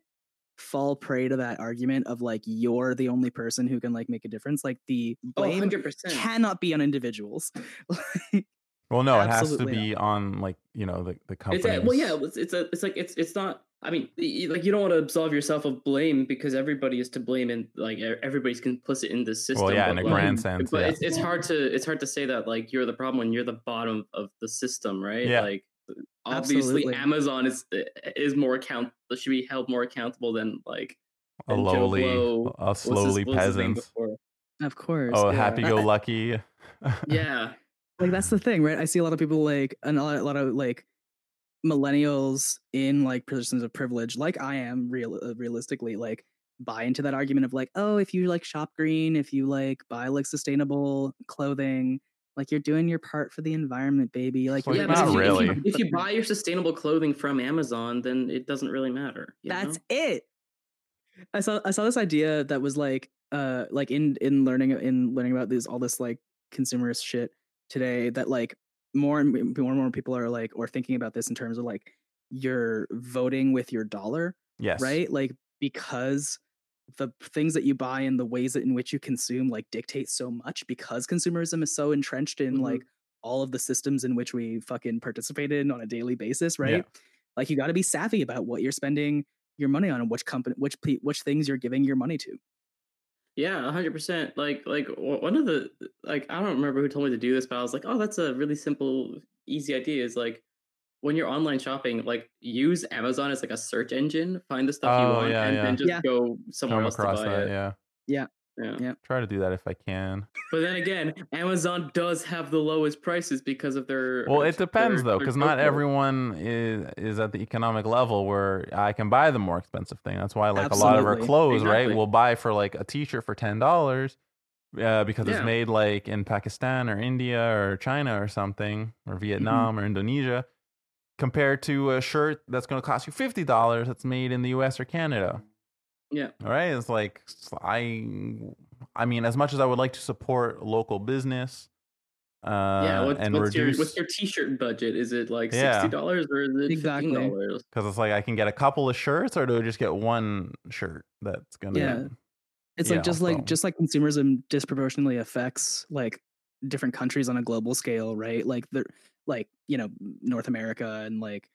fall prey to that argument of like you're the only person who can like make a difference. Like the Oh, blame 100%. cannot be on individuals. Like, well, no, it has to Absolutely be on like you know the the company. It's well, yeah. It's, it's a. It's like it's. It's not. I mean, y- y- like you don't want to absolve yourself of blame because everybody is to blame and like everybody's complicit in this system. Well, yeah, in a like, grand sense. But yeah. it's, it's hard to it's hard to say that like you're the problem when you're the bottom of the system, right? Yeah. Like uh, obviously Absolutely. Amazon is uh, is more account should be held more accountable than like a and lowly, Blow- a slowly what was his name peasants. of course. Oh, yeah. happy go lucky. Yeah, like that's the thing, right? I see a lot of people like and a lot, a lot of like millennials in like positions of privilege, like I am real uh, realistically, like buy into that argument of like, oh, if you like shop green, if you like buy like sustainable clothing, like you're doing your part for the environment, baby. Like Well, yeah. not if you, really. if, you, if you buy your sustainable clothing from Amazon, then it doesn't really matter. you That's know? it. I saw I saw this idea that was like uh like in in learning in learning about this all this like consumerist shit today that like more and more and more people are like or thinking about this in terms of like you're voting with your dollar, yes. right? Like because the things that you buy and the ways that in which you consume like dictate so much because consumerism is so entrenched in Mhm. like all of the systems in which we fucking participate in on a daily basis, right? Like you got to be savvy about what you're spending your money on and which company, which which things you're giving your money to. Yeah, hundred percent. Like, like one of the like I don't remember who told me to do this, but I was like, oh, that's a really simple, easy idea. Is like when you're online shopping, like use Amazon as like a search engine, find the stuff you Oh, want, yeah, and yeah. then just Yeah. go somewhere Come else to buy that, it. yeah. Yeah. Yeah. Try to do that if I can. But then again, Amazon does have the lowest prices because of their. Well, it depends their- though, because not everyone is is at the economic level where I can buy the more expensive thing. That's why, like a lot of our Absolutely. clothes, right, we'll buy for like a T-shirt for ten dollars, uh, because it's made like in Pakistan or India or China or something or Vietnam or Indonesia, compared to a shirt that's going to cost you fifty dollars that's made in the U.S. or Canada. Yeah. All right. It's like I, I mean, as much as I would like to support local business, uh, yeah, what's, and what's your reduce what's your T-shirt budget? Is it like Yeah. sixty dollars or is it Exactly. fifteen dollars? because it's like I can get a couple of shirts, or do I just get one shirt that's gonna? Yeah. It's Yeah, like just so- like just like consumerism disproportionately affects like different countries on a global scale, right? Like the like you know North America and like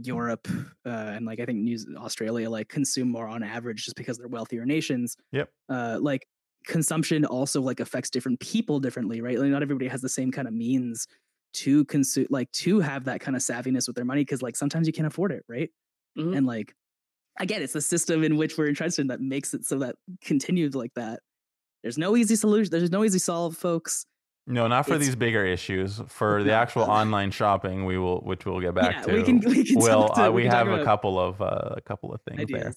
Europe uh, and like I think New Australia like consume more on average just because they're wealthier nations. Yep. Uh, like consumption also like affects different people differently, right? Like not everybody has the same kind of means to consume like to have that kind of savviness with their money because like sometimes you can't afford it, right? Mhm. and like again it's the system in which we're entrenched in that makes it so that continued like that there's no easy solution there's no easy solve folks No, not for It's- these bigger issues. For the actual online shopping, we will, which we'll get back yeah to. we can we can Well, to, uh, we, talk have a couple of uh, a couple of things ideas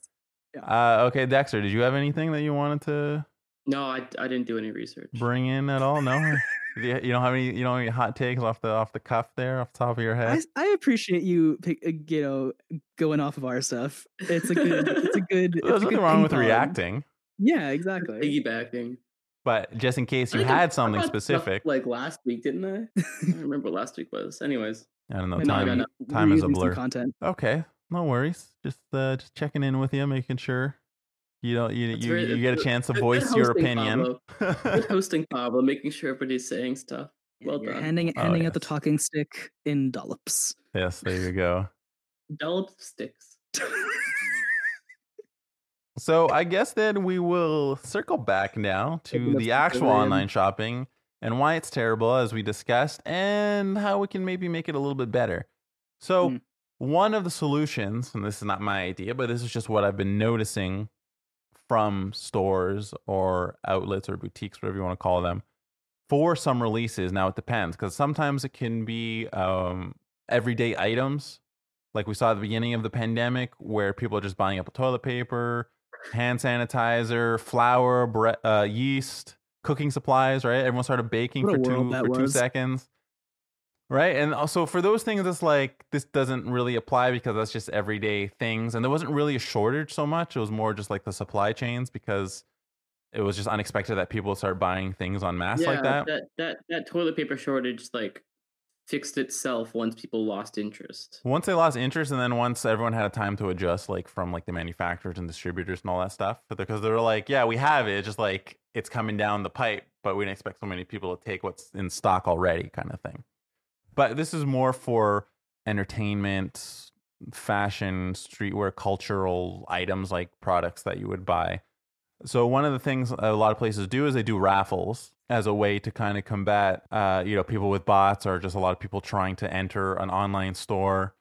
there. Uh, okay, Dexter, did you have anything that you wanted to No, I, I didn't do any research. bring in at all? No, you don't have any you don't have any hot takes off the off the cuff there, off the top of your head. I, I appreciate you uh, you know going off of our stuff it's a good it's a good There's nothing wrong with pong. reacting, yeah exactly Piggybacking. But just in case you think I had something brought stuff, specific, like last week, didn't I? I don't remember what last week was. Anyways, I don't know. And now I Time gotta time is a blur. content Okay, no worries. Just uh, just checking in with you, making sure you don't you you, very- you get a chance to good- good voice your opinion. Good hosting, Pablo, making sure everybody's saying stuff. Well You're done. handing Oh, handing out the talking stick in dollops yes, there you go. Dollop sticks. So I guess then we will circle back now to the actual online shopping and why it's terrible, as we discussed, and how we can maybe make it a little bit better. So Mm. one of the solutions, and this is not my idea, but this is just what I've been noticing from stores or outlets or boutiques, whatever you want to call them, for some releases. Now it depends because sometimes it can be um, everyday items, like we saw at the beginning of the pandemic, where people are just buying up toilet paper, hand sanitizer, flour, bre- uh, yeast, cooking supplies. Right? Everyone started baking for two for two seconds. Right. And also for those things, it's like this doesn't really apply because that's just everyday things. And there wasn't really a shortage so much. It was more just like the supply chains because it was just unexpected that people start buying things on mass yeah, like that. that that that toilet paper shortage like fixed itself once people lost interest. Once they lost interest, and then once everyone had a time to adjust, like from like the manufacturers and distributors and all that stuff, because they were like, yeah, we have it, just like it's coming down the pipe, but we didn't expect so many people to take what's in stock already, kind of thing. But this is more for entertainment, fashion, streetwear, cultural items like products that you would buy. So one of the things a lot of places do is they do raffles as a way to kind of combat, uh, you know, people with bots or just a lot of people trying to enter an online store.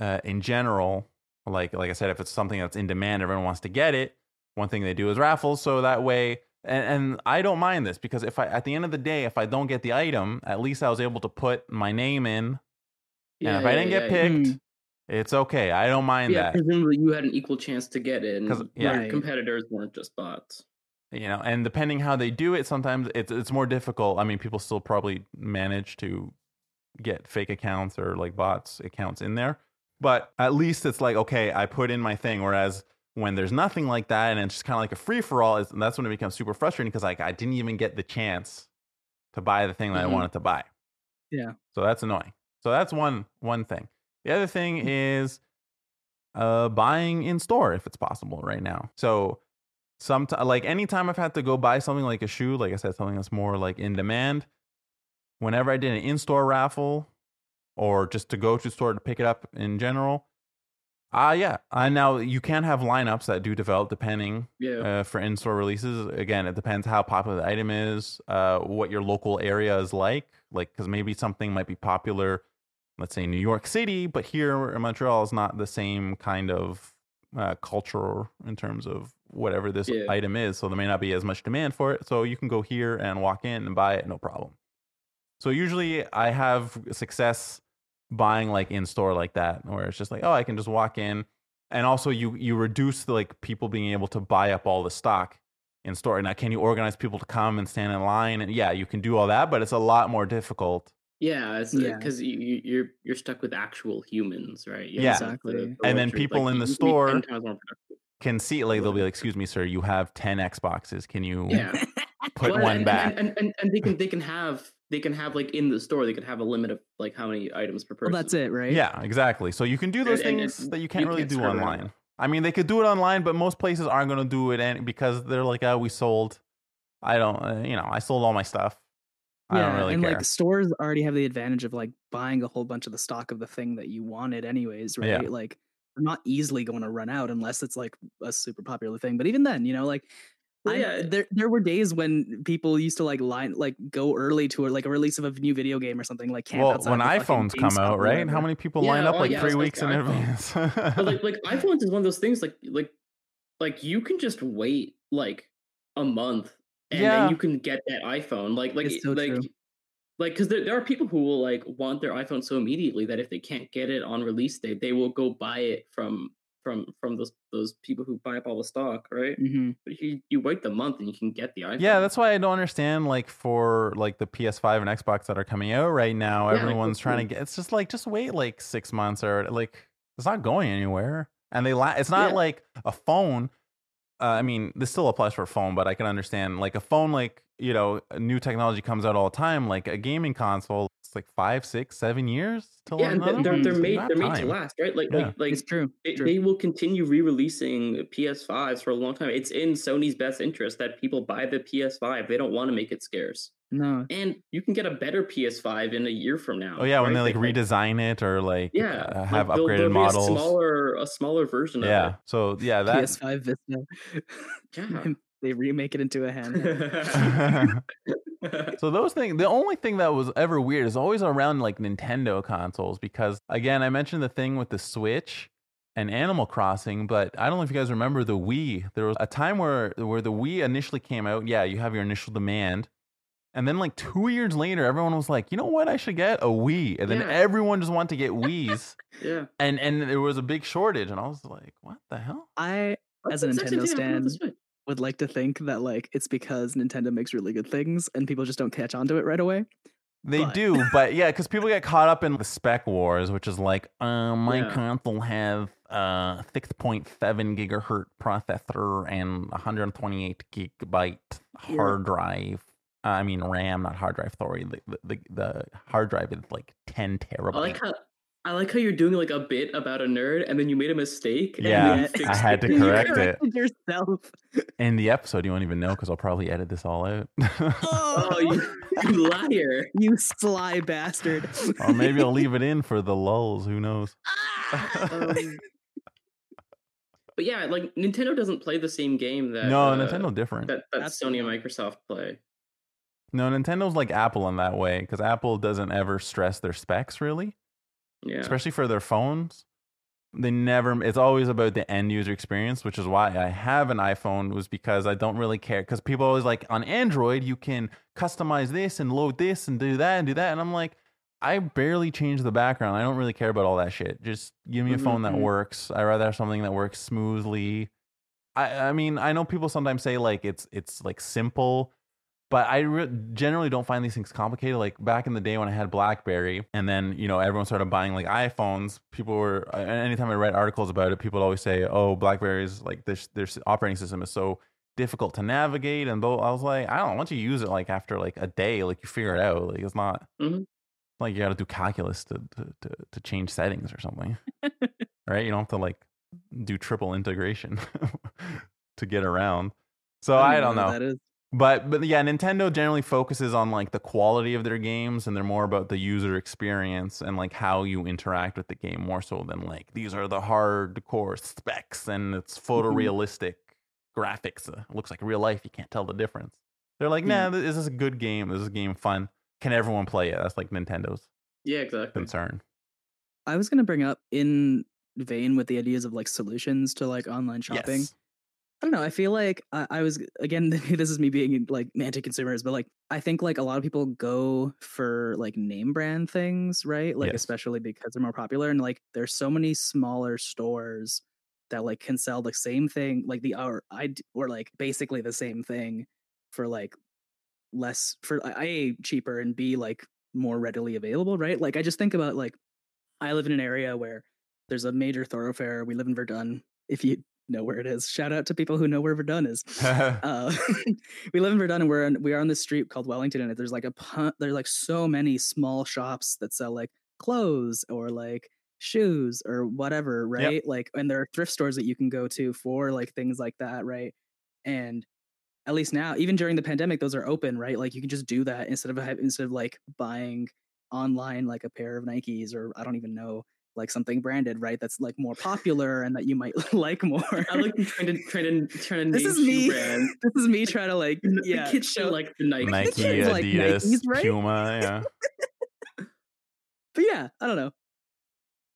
Uh, in general, like like I said, if it's something that's in demand, everyone wants to get it. One thing they do is raffles, so that way. And, and I don't mind this because if I, at the end of the day, if I don't get the item, at least I was able to put my name in. and if I didn't get yeah, picked, Mm. It's okay. I don't mind yeah, that. presumably you had an equal chance to get it, 'Cause- and yeah. your competitors weren't just bots. you know and depending how they do it sometimes it's it's more difficult i mean people still probably manage to get fake accounts or like bots accounts in there but at least it's like okay i put in my thing whereas when there's nothing like that and it's just kind of like a free for all that's when it becomes super frustrating because like i didn't even get the chance to buy the thing that Mhm. i wanted to buy Yeah. so that's annoying so that's one one thing the other thing is uh buying in store if it's possible right now so sometimes like anytime i've had to go buy something like a shoe like i said something that's more like in demand whenever I did an in-store raffle or just to go to store to pick it up in general, uh yeah. Uh, now you can have lineups that do develop depending Yeah. uh, for in-store releases. Again, it depends how popular the item is, uh, what your local area is like. Like, because maybe something might be popular, let's say New York City, but here in Montreal is not the same kind of uh, culture in terms of whatever this Yeah. item is. So there may not be as much demand for it. So you can go here and walk in and buy it, no problem. So usually I have success buying like in store like that, where it's just like, oh, I can just walk in and also you you reduce the, like people being able to buy up all the stock in store now can you organize people to come and stand in line and yeah you can do all that but it's a lot more difficult Yeah, it's Yeah. because you, you, you're you're stuck with actual humans, right? You Yeah. Exactly. the And then people in the you can be store 10 times more productive. can see like they'll be like excuse me sir you have 10 xboxes can you Yeah, put Well, one and, back and, and, and, they can they can have they can have like in the store they could have a limit of like how many items per person. Well, that's it, right? yeah exactly so you can do those things that you can't you really can't do around. online i mean they could do it online but most places aren't going to do it any, because they're like oh we sold i don't uh, you know i sold all my stuff i don't really and care like stores already have the advantage of like buying a whole bunch of the stock of the thing that you wanted, anyways, right? Yeah. Like they're not easily going to run out unless it's like a super popular thing. But even then, you know, like. Well, I- yeah. there there were days when people used to like line like go early to a, like a release of a new video game or something like well when iphones come out right whatever. how many people Yeah, line up oh, like yeah, three was weeks in gonna advance But like like iPhones is one of those things like like like you can just wait like a month and Yeah. then you can get that iPhone. Like like so like true. like because there, there are people who will like want their iPhone so immediately that if they can't get it on release day, they will go buy it from from from those those people who buy up all the stock, right? Mhm. But you you wait the month and you can get the iPhone. Yeah, that's why I don't understand like for like the PS5 and Xbox that are coming out right now. Yeah, everyone's trying to get. It's just like just wait like six months or like it's not going anywhere. And they la- It's not Yeah. like a phone. Uh, I mean, this still applies for a phone, but I can understand like a phone. Like you know, new technology comes out all the time. Like a gaming console, it's like five, six, seven years till yeah, and another they're, they're made they're made to last, right? Like Yeah. like like it's true. they, true. they will continue re-releasing PS5s for a long time. It's in Sony's best interest that people buy the PS5. They don't want to make it scarce. No, And you can get a better PS5 in a year from now. Oh yeah, when they like redesign it or like yeah, uh, like, have there'll- upgraded there'll models. A smaller, a smaller version yeah. of So yeah, that PS5 Vista. Yeah. they remake it into a handheld. So those things, the only thing that was ever weird is always around like Nintendo consoles because again, I mentioned the thing with the Switch and Animal Crossing, but I don't know if you guys remember the Wii. There was a time where where the Wii initially came out. Yeah, you have your initial demand. And then like 2 years later, everyone was like, "You know what? I should get a Wii." And then Yeah. everyone just wanted to get Wii's. yeah. and and there was a big shortage and I was like, "What the hell?" I That's As a the exact same Nintendo thing happened with the stan, would like to think that like it's because Nintendo makes really good things and people just don't catch on to it right away. They But- do, but yeah, because people get caught up in the spec wars, which is like, uh, my Yeah. console has uh 6.7 gigahertz processor and 128 gigabyte Yeah. hard drive. Uh, I mean RAM, not hard drive. Sorry, the, the the the hard drive is like 10 terabytes. I like how I like how you're doing like a bit about a nerd, and then you made a mistake. Yeah, then you I had to correct it. corrected yourself. in the episode, you won't even know because I'll probably edit this all out. Oh, you, you liar! you sly bastard. or maybe I'll leave it in for the lulls. Who knows? Um, but yeah, like Nintendo doesn't play the same game that no, uh, Nintendo different. that, that That's Sony and. Microsoft play. No, Nintendo's like Apple in that way because Apple doesn't ever stress their specs really, Yeah, especially for their phones. They never. It's always about the end user experience, which is why I have an iPhone. Was because I don't really care. Because people always like on Android, you can customize this and load this and do that and do that, and I'm like, I barely change the background. I don't really care about all that shit. Just give me a Mhm, phone that mhm. works. I rather have something that works smoothly. I I mean, I know people sometimes say like it's it's like simple, but I re- generally don't find these things complicated. Like back in the day when I had BlackBerry, and then you know everyone started buying like iPhones. People were anytime I read articles about it, people would always say, "Oh, BlackBerry's like this their operating system is so difficult to navigate." And though I was like, I don't know, once you use it like after like a day, like you figure it out. Like it's not Mhm. like you got to do calculus to, to to to change settings or something, right? You don't have to like do triple integration to get around. So I don't what know. That is. But but yeah, Nintendo generally focuses on like the quality of their games and they're more about the user experience and like how you interact with the game more so than like these are the hardcore specs and it's photorealistic graphics. Uh, it looks like real life. You can't tell the difference. They're like, nah, Yeah. this is a good game. This is a game fun. Can everyone play it? That's like Nintendo's Yeah, exactly. concern. I was gonna bring up in vein with the ideas of like solutions to like online shopping. Yes. I don't know. I feel like I, I was again. This is me being like anti-consumers, but like I think like a lot of people go for like name brand things, right? Like Yes. especially because they're more popular, and like there's so many smaller stores that like can sell the same thing, like the or I or like basically the same thing for like less for a cheaper and b like more readily available, right? Like I just think about like I live in an area where there's a major thoroughfare. We live in Verdun. If you know where it is, shout out to people who know where Verdun is. Uh, we live in Verdun, and we're on, we are on this street called Wellington, and there's like a pun- there's like so many small shops that sell like clothes or like shoes or whatever, right? Like, and there are thrift stores that you can go to for like things like that, right? And at least now, even during the pandemic, those are open, right? Like you can just do that instead of instead of like buying online like a pair of Nikes or I don't even know like something branded, right? That's like more popular and that you might like more. I like trying to trying to trying to this is me. brands. this is me trying to like The yeah kids show show like the Nike. Nike, kids like Adidas, Nikes, right? Puma, yeah. But yeah, I don't know.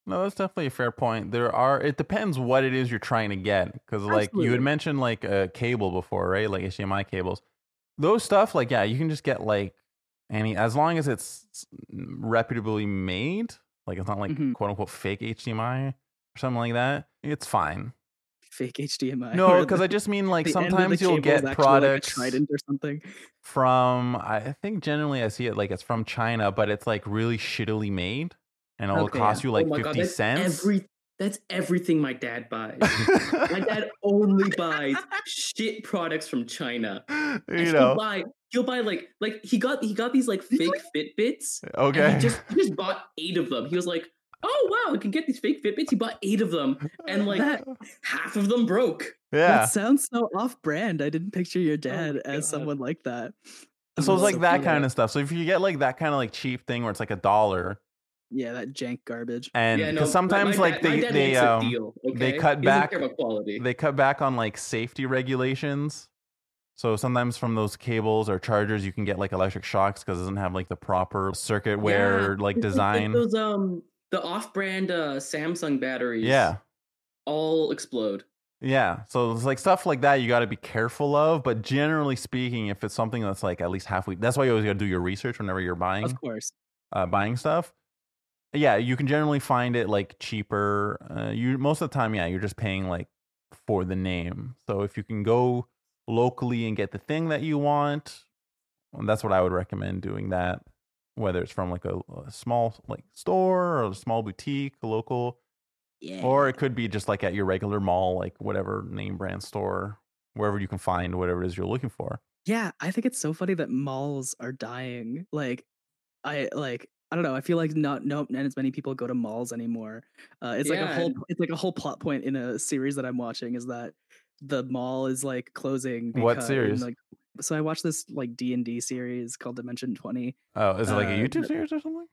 No, that's definitely a fair point. There are. It depends what it is you're trying to get, because like you had mentioned like a cable before, right? Like HDMI cables. Those stuff, like yeah, you can just get like any as long as it's reputably made. Like it's not like Mhm. quote unquote fake HDMI or something like that. It's fine. Fake HDMI. No, because I just mean like the end of the sometimes you'll get actually, like, products Trident or something. from. I think generally I see it like it's from China, but it's like really shittily made, and it'll Okay, cost yeah. you like oh fifty God, cents. Every that's everything my dad buys. my dad only buys shit products from China. And you he'll know. buy he'll buy like like he got he got these like fake Fitbits. And Okay. he just he just bought eight of them. He was like, oh wow, I can get these fake Fitbits. He bought eight of them, and like That- half of them broke. yeah. That sounds so off-brand. I didn't picture your oh dad my as God. someone like that. So it's like So that funny. kind of stuff. So if you get like that kind of like cheap thing where it's like a dollar, Yeah, that jank garbage. and yeah, no, sometimes like they they um deal, they cut back- they cut back on like safety regulations. So sometimes from those cables or chargers, you can get like electric shocks because it doesn't have like the proper circuit wear like it's design. those um the off-brand uh, Samsung batteries. Yeah. all explode. Yeah. So it's like stuff like that you got to be careful of. But generally speaking, if it's something that's like at least halfway, that's why you always got to do your research whenever you're buying. Of course. uh, buying stuff. Yeah, you can generally find it like cheaper. Uh, you most of the time, yeah, you're just paying like for the name. So if you can go locally and get the thing that you want, that's what I would recommend doing. That whether it's from like a, a small like store or a small boutique, local, Yeah. or it could be just like at your regular mall, like whatever name brand store, wherever you can find whatever it is you're looking for. Yeah, I think it's so funny that malls are dying. Like, I like I don't know. I feel like not not not as many people go to malls anymore. Uh, it's like a whole it's like a whole plot point in a series that I'm watching is that the mall is like closing. What because- series? Like, so I watched this like D and D series called Dimension Twenty. Oh, is it like a Uh, YouTube series or something?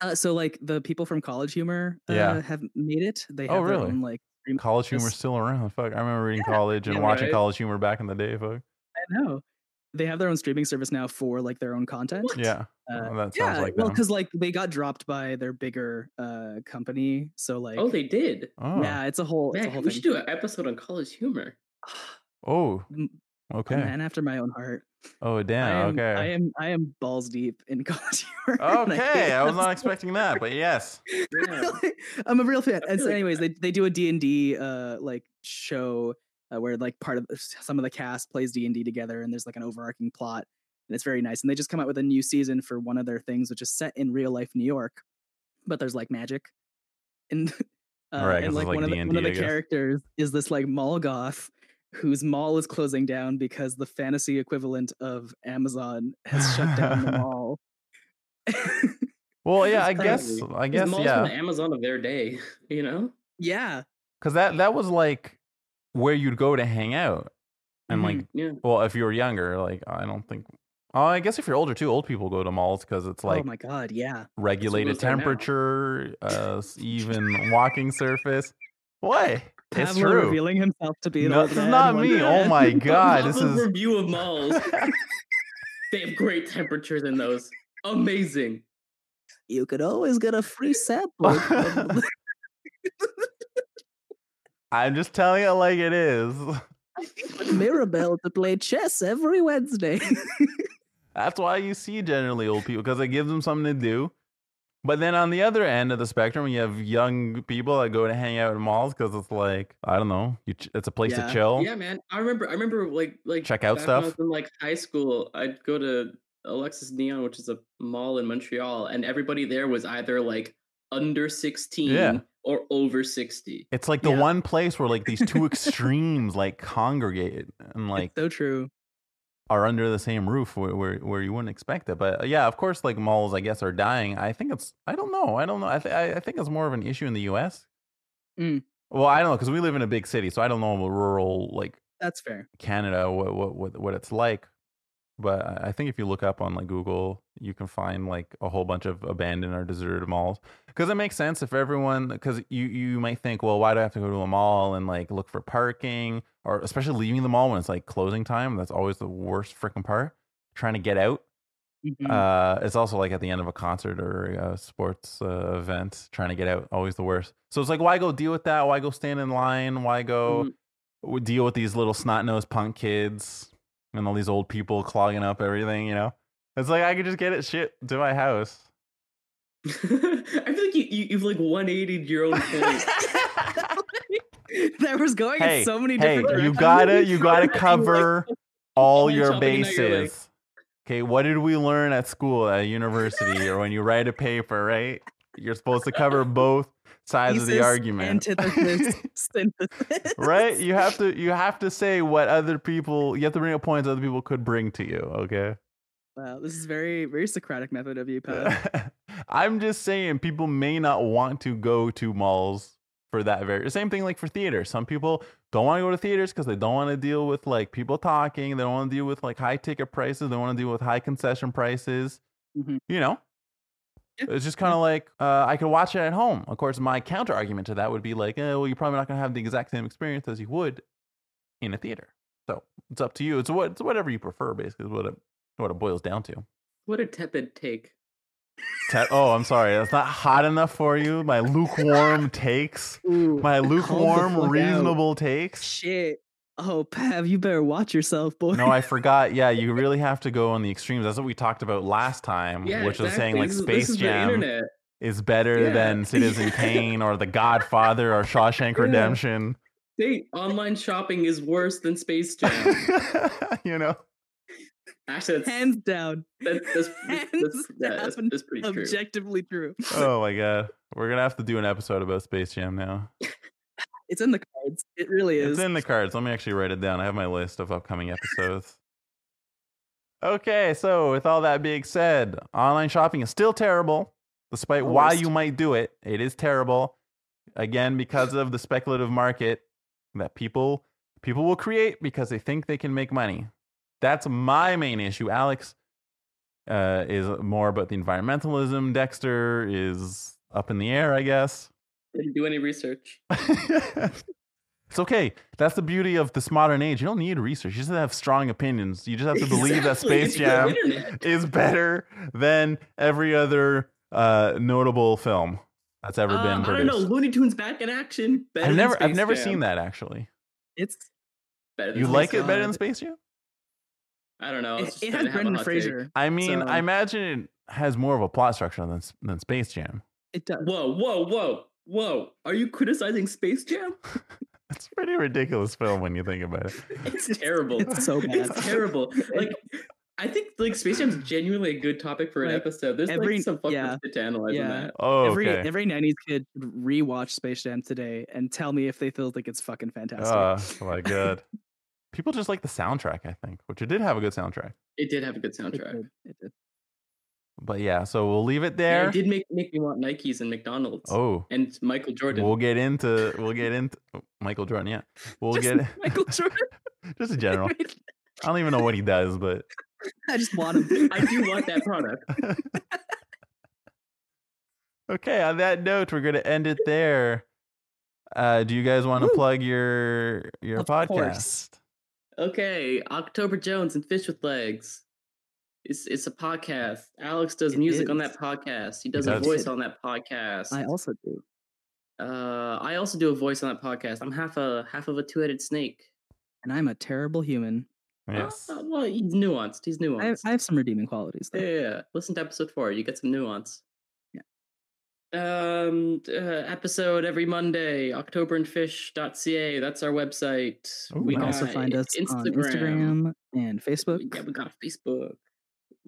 Uh, so like the people from College Humor uh, Yeah. have made it. They Oh, have their really? own like College humor's Yes. still around. Fuck, I remember reading college and yeah, watching right? college humor back in the day. Fuck, I know. They have their own streaming service now for like their own content. yeah, Uh, well, that sounds yeah, like well, because like they got dropped by their bigger uh company, so like oh, they did. Oh, yeah, it's a whole it's a whole we thing. should do an episode on college humor. oh, a okay. man after my own heart. Oh, I damn. am, okay. I am I am balls deep in college humor. okay, I was not so expecting that, but yes. Yeah. I'm a real fan. And so anyways, they they do a D&D uh like show uh, where like part of some of the cast plays D&D together and there's like an overarching plot and it's very nice. And they just come out with a new season for one of their things which is set in real life New York, but there's like magic. And uh, Right, 'cause and like, like one of the, D&D, one of the characters is this like mall goth whose mall is closing down because the fantasy equivalent of Amazon has shut down the mall. Well, yeah, I guess. I guess, yeah, the Amazon of their day, you know? yeah. because that that was like where you'd go to hang out. And like, Yeah. well, if you were younger, like I don't think. Oh, I guess if you're older too, old people go to malls because it's like oh my god, yeah. regulated goes there now. temperature, uh, even walking surface. What? It's true. revealing himself to be No, this is not me. Oh my god, this is. review of malls. they have great temperatures in those. Amazing. You could always get a free sample. I'm just telling it like it is. with Mirabelle to play chess every Wednesday. That's why you see generally old people because it gives them something to do. But then on the other end of the spectrum, you have young people that go to hang out in malls because it's like I don't know, you ch- it's a place Yeah. to chill. Yeah, man. I remember. I remember like like Check out back when I stuff? was in like high school, I'd go to Alexis Nihon, which is a mall in Montreal, and everybody there was either like under sixteen Yeah. Or over sixty. It's like the Yeah. one place where like these two extremes like congregate and like so true. are under the same roof where, where where you wouldn't expect it. But uh, yeah, of course, like malls, I guess, are dying. I think it's I don't know. I don't know. I th- I I think it's more of an issue in the U.S. Mm. Well, I don't know because we live in a big city, so I don't know the rural like That's fair. Canada what what what, what it's like. But I think if you look up on like Google, you can find like a whole bunch of abandoned or deserted malls. Because it makes sense if everyone, because you you might think, well, why do I have to go to a mall and like look for parking, or especially leaving the mall when it's like closing time? That's always the worst freaking part. Trying to get out. Mhm. Uh, it's also like at the end of a concert or a sports uh, event, trying to get out, always the worst. So it's like, why go deal with that? Why go stand in line? Why go Mhm. deal with these little snot nosed punk kids and all these old people clogging up everything? You know, it's like I could just get it shit to my house. I feel like you, you you've like one eighty your own point. that was going Hey, in so many hey, different you gotta you gotta Like, cover all your shopping, now you're like- bases. Okay, what did we learn at school, at university, or when you write a paper? Right, you're supposed to cover both sides of the argument. Right you have to you have to say what other people you have to bring up points other people could bring to you okay Wow, this is very, very Socratic method of you, Pat. i'm just saying people may not want to go to malls for that very same thing like for theater some people don't want to go to theaters because they don't want to deal with like people talking they don't want to deal with like high ticket prices they want to deal with high concession prices Mhm. you know. It's just kind of like uh, I could watch it at home. Of course, my counter argument to that would be like, eh, well, you're probably not going to have the exact same experience as you would in a theater. So it's up to you. It's what it's whatever you prefer, basically, is what it what it boils down to. what a tepid take. Te- oh, I'm sorry, that's not hot enough for you. My lukewarm takes, Ooh, my lukewarm, fuck out. reasonable takes. shit. Oh, Pav, you better watch yourself, boy. No, I forgot. Yeah, you really have to go on the extremes. That's what we talked about last time, Yeah, which was saying like Space is Jam. is better Yeah. than Citizen Kane or The Godfather or Shawshank Yeah. Redemption. Hey, online shopping is worse than Space Jam. you know, Actually, that's Hands down. that's that's, that's, that's, Hands that's, down. that's pretty true. Objectively true. oh my god, we're gonna have to do an episode about Space Jam now. It's in the cards. It really is. It's in the cards. Let me actually write it down. I have my list of upcoming episodes. Okay, so with all that being said, online shopping is still terrible, despite The why you might do it. It is terrible, again because of the speculative market that people people will create because they think they can make money. That's my main issue. Alex uh, is more about the environmentalism. Dexter is up in the air, I guess. Didn't do any research. it's okay. That's the beauty of this modern age. You don't need research. You just have strong opinions. You just have to believe that Space Jam is better than every other uh, notable film that's ever Uh, been produced. I don't know. Looney Tunes back in action. Better I've than never, I've never Jam. seen that actually. It's Better than You Space like it Jam. better than Space Jam? I don't know. I it, it trying has to have a Brendan hot Fraser. I mean, So- I imagine it has more of a plot structure than than Space Jam. It does. Whoa, whoa, whoa, whoa! Are you criticizing Space Jam? It's a pretty ridiculous film when you think about it. It's terrible. It's so bad. It's terrible. Like, I think like Space Jam's genuinely a good topic for an Like, episode. There's every- like some fucking yeah. shit to analyze in Yeah. that. Oh, every okay. every '90s kid should rewatch Space Jam today and tell me if they feel like it's fucking fantastic. Oh my god. People just like the soundtrack, I think, which it did have a good soundtrack. It did have a good it soundtrack. did. It did. But yeah, so we'll leave it Yeah, there. it did make make me want Nikes and McDonald's oh, and Michael Jordan. we'll get into we'll get into oh, Michael Jordan. Yeah, we'll Just get Michael Jordan. Just in general. I don't even know what he does, but I just want him. I do want that product. okay. On that note, we're gonna end it there. Uh, do you guys want to plug your your Of podcast? course. Okay, October Jones and Fish with Legs. It's it's a podcast. Alex does It music on that podcast. He does He a does. voice on that podcast. I also do. uh, I also do a voice on that podcast. I'm half a half of a two headed snake. And I'm a terrible human. Yes. Uh, well, he's nuanced. He's I have, nuanced. I have some redeeming qualities. yeah, Though. yeah, yeah. Listen to episode four. You get some nuance. Yeah. Um, uh, episode every Monday. Octoberandfish.ca. That's our website. Ooh, You can nice. also find us on Instagram and Facebook. Yeah, we got Facebook.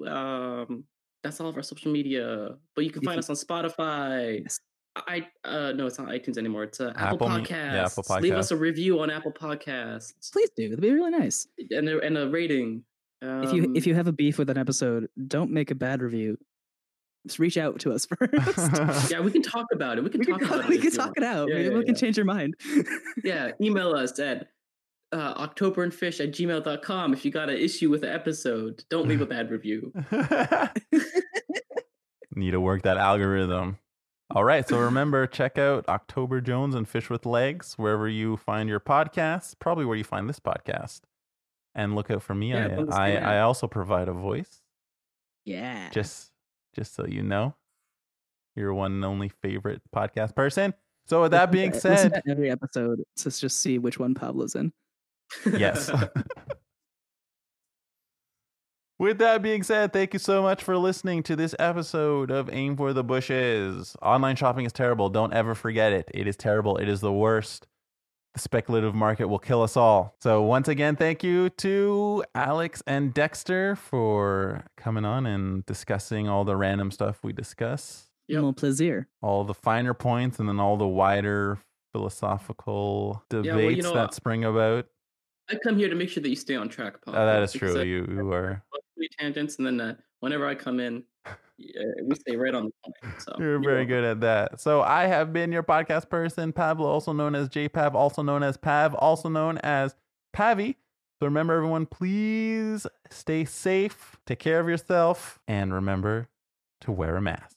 Um, that's all of our social media. But you can find us on Spotify. Yes. I uh no, it's not iTunes anymore. It's uh, Apple, Apple Podcasts. yeah, Apple Leave us a review on Apple Podcasts Please do. It'd be really nice. and a, and a rating. if you if Um, you have a beef with an episode, don't make a bad review. Just reach out to us first. yeah, we can talk about it. We can we talk can, about talk, it. we can talk want. it out. Yeah, yeah, we can change your mind. Yeah, email us at uh, octoberandfish at gmail.com if you got an issue with the episode. Don't leave a bad review. Need to work that algorithm. All right. So remember, check out October Jones and Fish with Legs wherever you find your podcast, probably where you find this podcast. And look out for me. Yeah, I, I. I also provide a voice, yeah. just just so you know. Your one and only favorite podcast person. So with that being said, to every episode to just see which one Pablo's in. Yes. With that being said, thank you so much for listening to this episode of Aim for the Bushes. Online shopping is terrible. Don't ever forget it. It is terrible. It is the worst. The speculative market will kill us all. So, once again, thank you to Alex and Dexter for coming on and discussing all the random stuff we discuss, Yep. Mon plaisir. all the finer points, and then all the wider philosophical debates well, you know, that spring about. I come here to make sure that you stay on track, Paul. Oh, that is true. I- You, you are. three tangents, and then uh, whenever I come in, yeah, we stay right on the point. So You're very good at that. So I have been your podcast person, Pablo, also known as JPav, also known as Pav, also known as Pavi. So remember, everyone, please stay safe, take care of yourself, and remember to wear a mask.